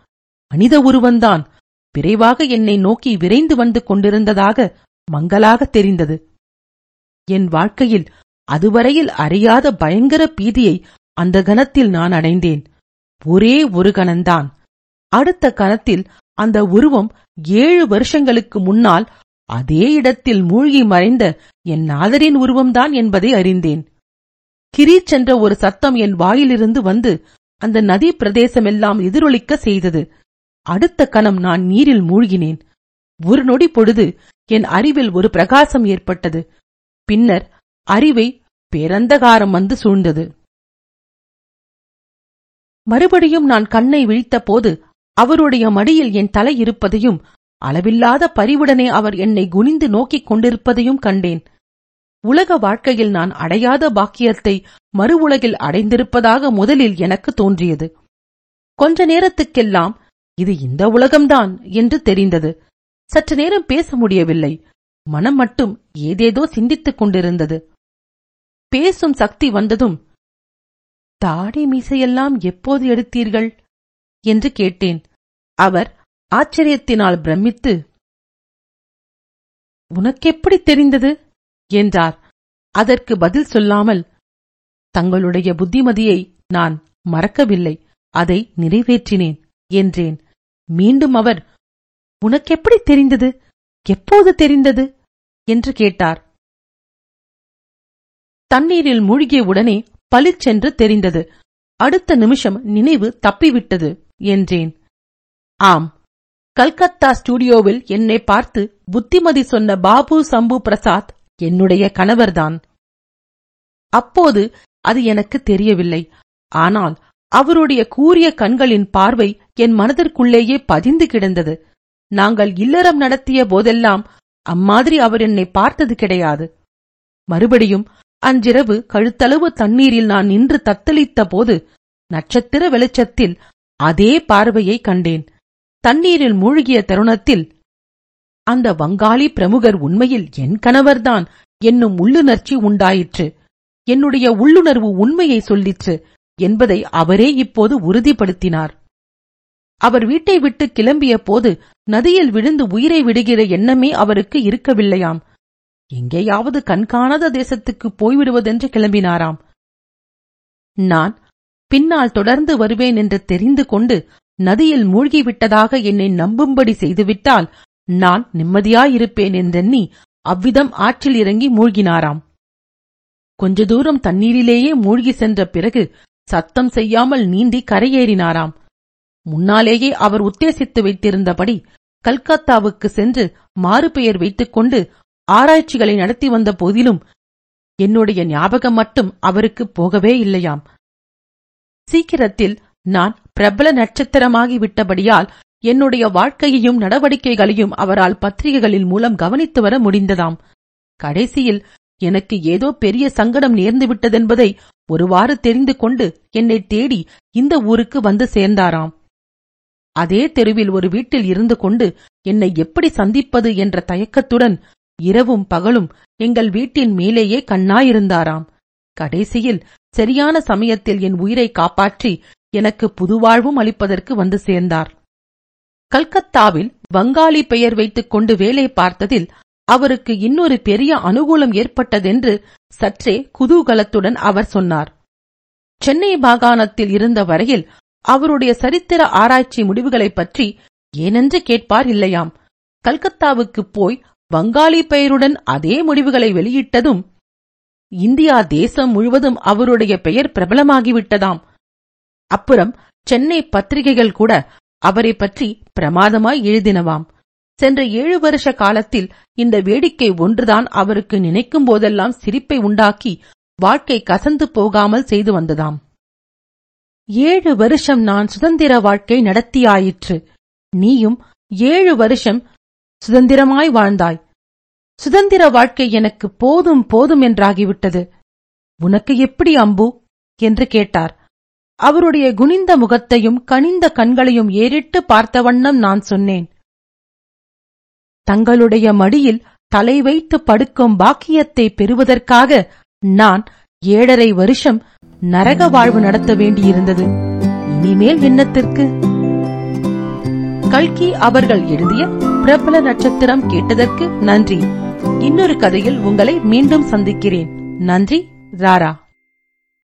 A: மனித உருவந்தான் விரைவாக என்னை நோக்கி விரைந்து வந்து கொண்டிருந்ததாக மங்கலாகத் தெரிந்தது. என் வாழ்க்கையில் அதுவரையில் அறியாத பயங்கர பீதியை அந்த கணத்தில் நான் அடைந்தேன். ஒரே ஒரு கணந்தான். அடுத்த கணத்தில் அந்த உருவம் ஏழு வருஷங்களுக்கு முன்னால் அதே இடத்தில் மூழ்கி மறைந்த என் நாதரின் உருவம்தான் என்பதை அறிந்தேன். கிரீச்சென்ற ஒரு சத்தம் என் வாயிலிருந்து வந்து அந்த நதி பிரதேசமெல்லாம் எதிரொலிக்க செய்தது. அடுத்த கணம் நான் நீரில் மூழ்கினேன். ஒரு நொடி பொழுது என் அறிவில் ஒரு பிரகாசம் ஏற்பட்டது. பின்னர் அறிவை பேரந்தகாரம் வந்து சூழ்ந்தது. மறுபடியும் நான் கண்ணை விழித்தபோது அவருடைய மடியில் என் தலை இருப்பதையும் அளவில்லாத பரிவுடனே அவர் என்னை குனிந்து நோக்கிக் கொண்டிருப்பதையும் கண்டேன். உலக வாழ்க்கையில் நான் அடையாத பாக்கியத்தை மறு உலகில் அடைந்திருப்பதாக முதலில் எனக்கு தோன்றியது. கொஞ்ச நேரத்துக்கெல்லாம் இது இந்த உலகம்தான் என்று தெரிந்தது. சற்று நேரம் பேச முடியவில்லை. மனம் மட்டும் ஏதேதோ சிந்தித்துக் கொண்டிருந்தது. பேசும் சக்தி வந்ததும் தாடி மீசையெல்லாம் எப்போது எடுத்தீர்கள்? என்று கேட்டேன். அவர் ஆச்சரியத்தினால் பிரமித்து உனக்கெப்படி தெரிந்தது? என்றார். அதற்கு பதில் சொல்லாமல் தங்களுடைய புத்திமதியை நான் மறக்கவில்லை. அதை நிறைவேற்றினேன் என்றேன். மீண்டும் அவர் உனக்கு எப்படி தெரிந்தது? எப்போது தெரிந்தது? என்று கேட்டார். தண்ணீரில் மூழ்கிய உடனே பளிச்சென்று தெரிந்தது. அடுத்த நிமிஷம் நினைவு தப்பிவிட்டது என்றேன். ஆம். கல்கத்தா ஸ்டுடியோவில் என்னை பார்த்து புத்திமதி சொன்ன பாபு சம்பு பிரசாத் என்னுடைய கணவர்தான். அப்போது அது எனக்கு தெரியவில்லை. ஆனால் அவருடைய கூரிய கண்களின் பார்வை என் மனதிற்குள்ளேயே பதிந்து கிடந்தது. நாங்கள் இல்லறம் நடத்திய போதெல்லாம் அம்மாதிரி அவர் என்னை பார்த்தது கிடையாது. மறுபடியும் அன்றிரவு கழுத்தளவு தண்ணீரில் நான் நின்று தத்தளித்த போது நட்சத்திர வெளிச்சத்தில் அதே பார்வையை கண்டேன். தண்ணீரில் மூழ்கிய தருணத்தில் அந்த வங்காளி பிரமுகர் உண்மையில் என் கணவர்தான் என்னும் உள்ளுணர்ச்சி உண்டாயிற்று. என்னுடைய உள்ளுணர்வு உண்மையை சொல்லிற்று என்பதை அவரே இப்போது உறுதிப்படுத்தினார். அவர் வீட்டை விட்டு கிளம்பிய போது நதியில் விழுந்து உயிரை விடுகிற எண்ணமே அவருக்கு இருக்கவில்லையாம். எங்கேயாவது கண்காணாத தேசத்துக்கு போய்விடுவதென்று கிளம்பினாராம். நான் பின்னால் தொடர்ந்து வருவேன் என்று தெரிந்து கொண்டு நதியில் மூழ்கிவிட்டதாக என்னை நம்பும்படி செய்துவிட்டால் நான் நிம்மதியாயிருப்பேன் என்றெண்ணி அவ்விதம் ஆற்றில் இறங்கி மூழ்கினாராம். கொஞ்ச தூரம் தண்ணீரிலேயே மூழ்கி சென்ற பிறகு சத்தம் செய்யாமல் நீந்தி கரையேறினாராம். முன்னாலேயே அவர் உத்தேசித்து வைத்திருந்தபடி கல்கத்தாவுக்கு சென்று மாறுபெயர் வைத்துக் கொண்டு ஆராய்ச்சிகளை நடத்தி வந்த போதிலும் என்னுடைய ஞாபகம் மட்டும் அவருக்கு போகவே இல்லையாம். சீக்கிரத்தில் நான் பிரபல நட்சத்திரமாகி விட்டபடியால் என்னுடைய வாழ்க்கையையும் நடவடிக்கைகளையும் அவரால் பத்திரிகைகளின் மூலம் கவனித்து வர முடிந்ததாம். கடைசியில் எனக்கு ஏதோ பெரிய சங்கடம் நேர்ந்து விட்டதென்பதை ஒருவாறு தெரிந்து கொண்டு என்னை தேடி இந்த ஊருக்கு வந்து சேர்ந்தாராம். அதே தெருவில் ஒரு வீட்டில் இருந்து கொண்டு என்னை எப்படி சந்திப்பது என்ற தயக்கத்துடன் இரவும் பகலும் எங்கள் வீட்டின் மேலேயே கண்ணாயிருந்தாராம். கடைசியில் சரியான சமயத்தில் என் உயிரை காப்பாற்றி எனக்கு புதுவாழ்வும் அளிப்பதற்கு வந்து சேர்ந்தார். கல்கத்தாவில் வங்காளி பெயர் வைத்துக் கொண்டு வேலை பார்த்ததில் அவருக்கு இன்னொரு பெரிய அனுகூலம் ஏற்பட்டதென்று சற்றே குதூகலத்துடன் அவர் சொன்னார். சென்னை மாகாணத்தில் இருந்த வரையில் அவருடைய சரித்திர ஆராய்ச்சி முடிவுகளைப் பற்றி ஏனென்று கேட்பார் இல்லையாம். கல்கத்தாவுக்குப் போய் வங்காளி பெயருடன் அதே முடிவுகளை வெளியிட்டதும் இந்தியா தேசம் முழுவதும் அவருடைய பெயர் பிரபலமாகிவிட்டதாம். அப்புறம் சென்னை பத்திரிகைகள் கூட அவரை பற்றி பிரமாதமாய் எழுதினவாம். சென்ற ஏழு வருஷ காலத்தில் இந்த வேடிக்கை ஒன்றுதான் அவருக்கு நினைக்கும் போதெல்லாம் சிரிப்பை உண்டாக்கி வாழ்க்கை கசந்து போகாமல் செய்து வந்ததாம். ஏழு வருஷம் நான் சுதந்திர வாழ்க்கை நடத்தியாயிற்று. நீயும் ஏழு வருஷம் சுதந்திரமாய் வாழ்ந்தாய். சுதந்திர வாழ்க்கை எனக்கு போதும் போதும் என்றாகிவிட்டது. உனக்கு எப்படி அம்பு? என்று கேட்டார். அவருடைய குனிந்த முகத்தையும் கனிந்த கண்களையும் ஏறிட்டு பார்த்த வண்ணம் நான் சொன்னேன். தங்களுடைய மடியில் தலை வைத்து படுக்கும் பாக்கியத்தை பெறுவதற்காக நான் ஏழரை வருஷம் நரக வாழ்வு நடத்த வேண்டியிருந்தது. இனிமேல் விண்ணத்திற்கு கல்கி அவர்கள் எழுதிய பிரபல நட்சத்திரம் கேட்டதற்கு நன்றி. இன்னொரு கதையில் உங்களை மீண்டும் சந்திக்கிறேன். நன்றி ராரா.